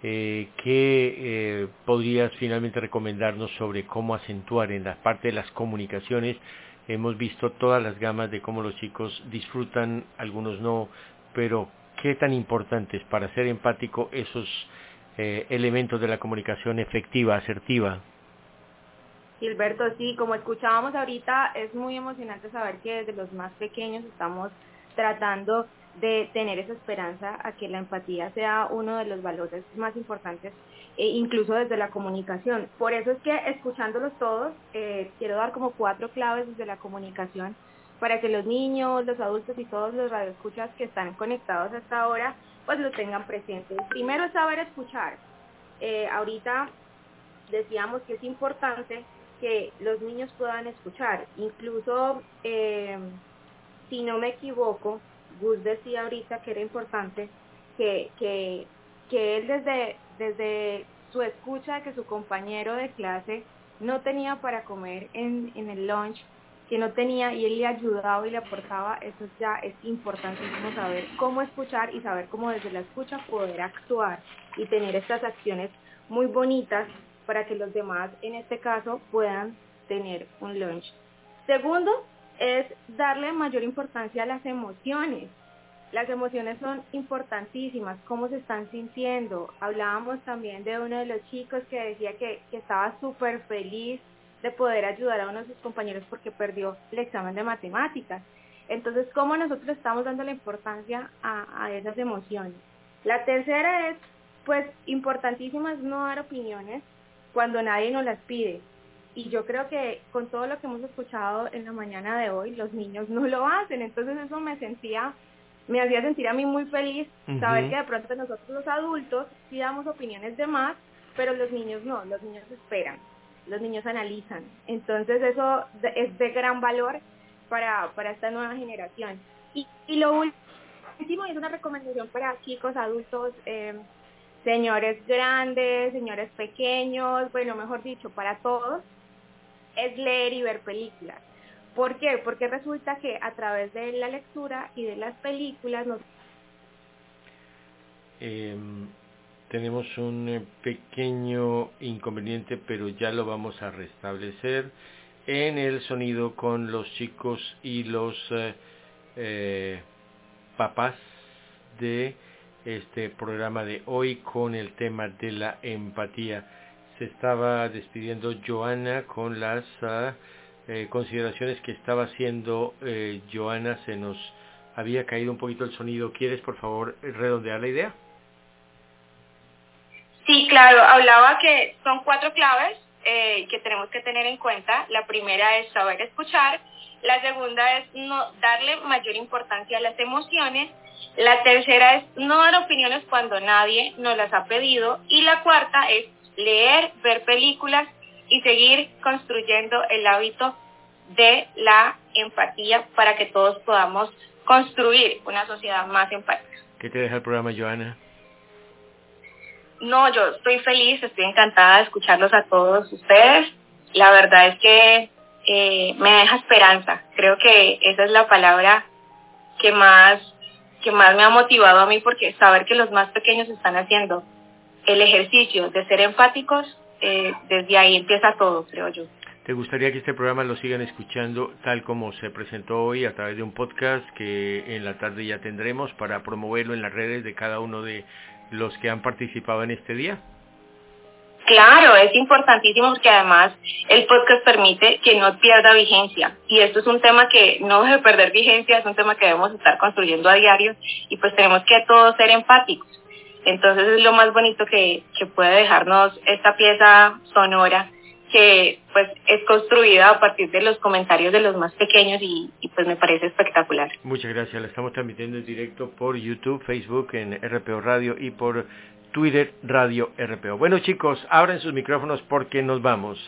eh, ¿qué eh, podrías finalmente recomendarnos sobre cómo acentuar en la parte de las comunicaciones? Hemos visto todas las gamas de cómo los chicos disfrutan, algunos no, pero ¿qué tan importante es para ser empático esos eh, elementos de la comunicación efectiva, asertiva? Gilberto, sí, como escuchábamos ahorita, es muy emocionante saber que desde los más pequeños estamos tratando de tener esa esperanza a que la empatía sea uno de los valores más importantes, e incluso desde la comunicación. Por eso es que escuchándolos todos, eh, quiero dar como cuatro claves desde la comunicación para que los niños, los adultos y todos los radioescuchas que están conectados hasta ahora, pues lo tengan presente. Primero es saber escuchar. Eh, ahorita decíamos que es importante que los niños puedan escuchar. Incluso, eh, si no me equivoco, Gus decía ahorita que era importante que, que, que él desde, desde su escucha que su compañero de clase no tenía para comer en, en el lunch, que no tenía y él le ayudaba y le aportaba, eso ya es importantísimo saber cómo escuchar y saber cómo desde la escucha poder actuar y tener estas acciones muy bonitas para que los demás, en este caso, puedan tener un lunch. Segundo, es darle mayor importancia a las emociones. Las emociones son importantísimas, cómo se están sintiendo. Hablábamos también de uno de los chicos que decía que, que estaba súper feliz de poder ayudar a uno de sus compañeros porque perdió el examen de matemáticas. Entonces, ¿cómo nosotros estamos dando la importancia a, a esas emociones? La tercera es, pues, importantísima es no dar opiniones cuando nadie nos las pide. Y yo creo que con todo lo que hemos escuchado en la mañana de hoy, los niños no lo hacen. Entonces eso me sentía, me hacía sentir a mí muy feliz saber que de pronto nosotros los adultos sí damos opiniones de más, pero los niños no, los niños esperan los niños analizan. Entonces eso es de gran valor para, para esta nueva generación. Y, lo último es una recomendación para chicos, adultos, eh, señores grandes, señores pequeños, bueno, mejor dicho, para todos, es leer y ver películas. ¿Por qué? Porque resulta que a través de la lectura y de las películas nos... Eh, tenemos un eh, pequeño inconveniente, pero ya lo vamos a restablecer en el sonido con los chicos y los eh, eh, papás de este programa de hoy con el tema de la empatía. Se estaba despidiendo Joana con las consideraciones que estaba haciendo Joana. Se nos había caído un poquito el sonido. ¿Quieres, por favor, redondear la idea? Claro, hablaba que son cuatro claves eh, que tenemos que tener en cuenta. La primera es saber escuchar, la segunda es no darle mayor importancia a las emociones, la tercera es no dar opiniones cuando nadie nos las ha pedido y la cuarta es leer, ver películas y seguir construyendo el hábito de la empatía para que todos podamos construir una sociedad más empática. ¿Qué te deja el programa, Joana? No, yo estoy feliz, estoy encantada de escucharlos a todos ustedes. La verdad es que eh, me deja esperanza. Creo que esa es la palabra que más que más me ha motivado a mí porque saber que los más pequeños están haciendo el ejercicio de ser empáticos, eh, desde ahí empieza todo, creo yo. ¿Te gustaría que este programa lo sigan escuchando tal como se presentó hoy a través de un podcast que en la tarde ya tendremos para promoverlo en las redes de cada uno de los que han participado en este día? Claro, es importantísimo porque además el podcast permite que no pierda vigencia y esto es un tema que no debe perder vigencia, es un tema que debemos estar construyendo a diario y pues tenemos que todos ser empáticos. Entonces es lo más bonito que, que puede dejarnos esta pieza sonora que pues es construida a partir de los comentarios de los más pequeños y, pues me parece espectacular. Muchas gracias, la estamos transmitiendo en directo por YouTube, Facebook, en RPO Radio y por Twitter Radio RPO. Bueno chicos, abran sus micrófonos porque nos vamos.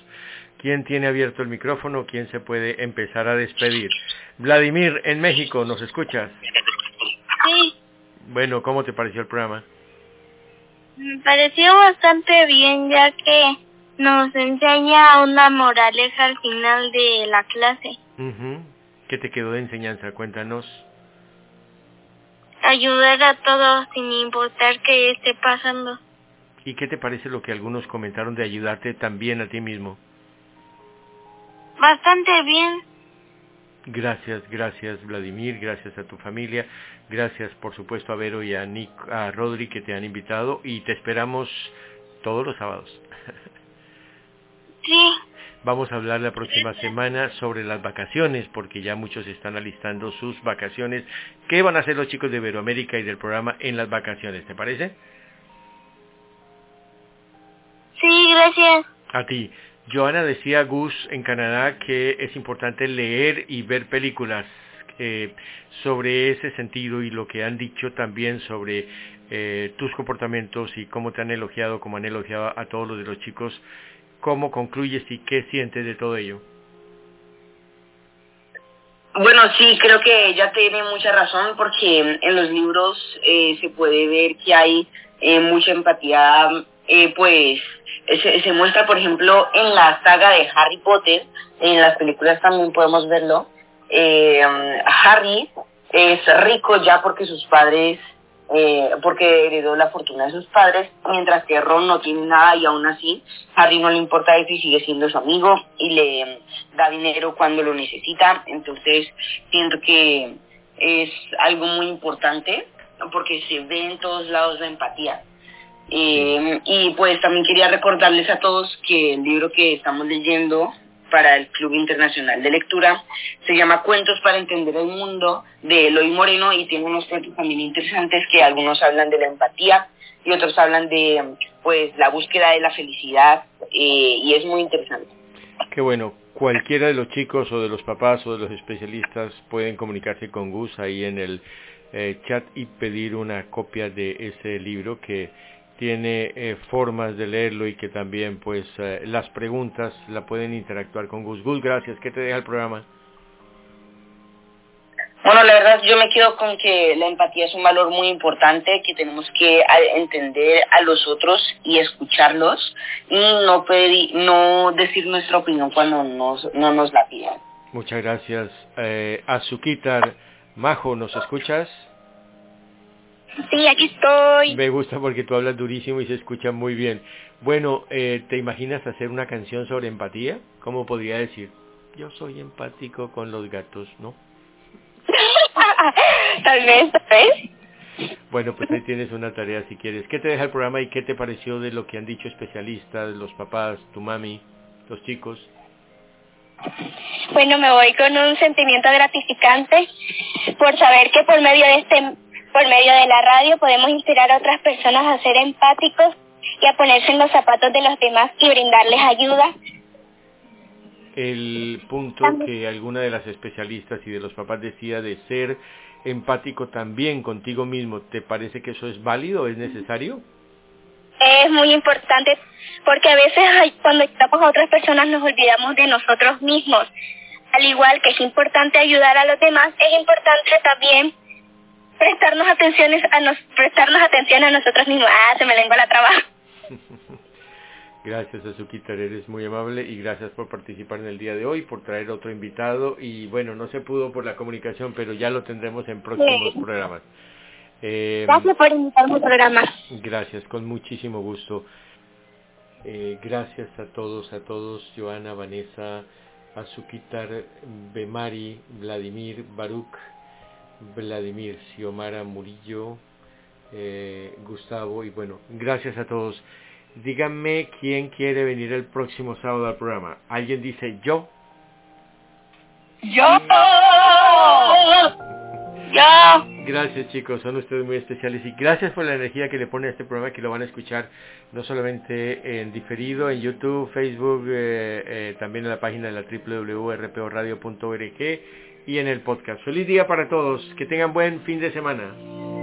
¿Quién tiene abierto el micrófono? ¿Quién se puede empezar a despedir? Vladimir, en México, ¿nos escuchas? Sí. Bueno, ¿cómo te pareció el programa? Me pareció bastante bien ya que nos enseña una moraleja al final de la clase. ¿Qué te quedó de enseñanza? Cuéntanos. ayudar a todos sin importar qué esté pasando. ¿Y qué te parece lo que algunos comentaron de ayudarte también a ti mismo? Bastante bien. Gracias, gracias Vladimir, gracias a tu familia, gracias por supuesto a Vero y a, Nick, a Rodri que te han invitado y te esperamos todos los sábados. [laughs] Sí. Vamos a hablar la próxima semana sobre las vacaciones, porque ya muchos están alistando sus vacaciones. ¿Qué van a hacer los chicos de Iberoamérica y del programa en las vacaciones? ¿Te parece? Sí, gracias. A ti. Joana decía Gus en Canadá que es importante leer y ver películas eh, sobre ese sentido y lo que han dicho también sobre eh, tus comportamientos y cómo te han elogiado, como han elogiado a todos los de los chicos. ¿Cómo concluyes y qué sientes de todo ello? Bueno, sí, creo que ella tiene mucha razón porque en los libros eh, se puede ver que hay eh, mucha empatía, eh, pues se, se, muestra, por ejemplo, en la saga de Harry Potter, en las películas también podemos verlo. Harry es rico ya porque sus padres, eh, porque heredó la fortuna de sus padres, mientras que Ron no tiene nada y aún así Harry no le importa eso y sigue siendo su amigo y le da dinero cuando lo necesita. Entonces siento que es algo muy importante porque se ve en todos lados la empatía. Eh, y pues también quería recordarles a todos que el libro que estamos leyendo para el Club Internacional de Lectura se llama Cuentos para Entender el Mundo de Eloy Moreno y tiene unos cuentos también interesantes que algunos hablan de la empatía y otros hablan de pues la búsqueda de la felicidad eh, y es muy interesante. Qué bueno. Cualquiera de los chicos o de los papás o de los especialistas pueden comunicarse con Gus ahí en el eh, chat y pedir una copia de ese libro que tiene eh, formas de leerlo y que también pues eh, las preguntas la pueden interactuar con Gus. Gus, gracias. ¿Qué te deja el programa? Bueno, la verdad yo me quedo con que la empatía es un valor muy importante, que tenemos que entender a los otros y escucharlos y no pedir, no decir nuestra opinión cuando nos, no nos la pidan. Muchas gracias. Eh, Azuquitar, Majo, ¿nos escuchas? Sí, aquí estoy. Me gusta porque tú hablas durísimo y se escucha muy bien. Bueno, eh, ¿te imaginas hacer una canción sobre empatía? ¿Cómo podría decir? Yo soy empático con los gatos, ¿no? [laughs] tal vez, tal vez. Bueno, pues ahí tienes una tarea si quieres. ¿Qué te deja el programa y qué te pareció de lo que han dicho especialistas, los papás, tu mami, los chicos? Bueno, me voy con un sentimiento gratificante por saber que por medio de este por medio de la radio podemos inspirar a otras personas a ser empáticos y a ponerse en los zapatos de los demás y brindarles ayuda. El punto que alguna de las especialistas y de los papás decía de ser empático también contigo mismo, ¿te parece que eso es válido, es necesario? Es muy importante porque a veces cuando estamos a otras personas nos olvidamos de nosotros mismos. Al igual que es importante ayudar a los demás, es importante también prestarnos atenciones a nos, prestarnos atención a nosotros mismos. Ah, se me lengua la traba. [laughs] Gracias, Azuquita, eres muy amable y gracias por participar en el día de hoy, por traer otro invitado y bueno, no se pudo por la comunicación, pero ya lo tendremos en próximos Sí. programas. Eh, Gracias por invitarme al programa. Gracias, con muchísimo gusto. Eh, gracias a todos, a todos, Joana, Vanessa, Azuquitar, Bemari, Vladimir, Baruch, Vladimir, Xiomara Murillo, eh, Gustavo y bueno, gracias a todos. Díganme quién quiere venir el próximo sábado al programa. ¿Alguien dice yo? Yo. [laughs] Yo. Gracias chicos, son ustedes muy especiales y gracias por la energía que le pone a este programa que lo van a escuchar no solamente en diferido, en YouTube, Facebook, eh, eh, también en la página de la www.rporadio.org y en el podcast. Feliz día para todos, que tengan buen fin de semana.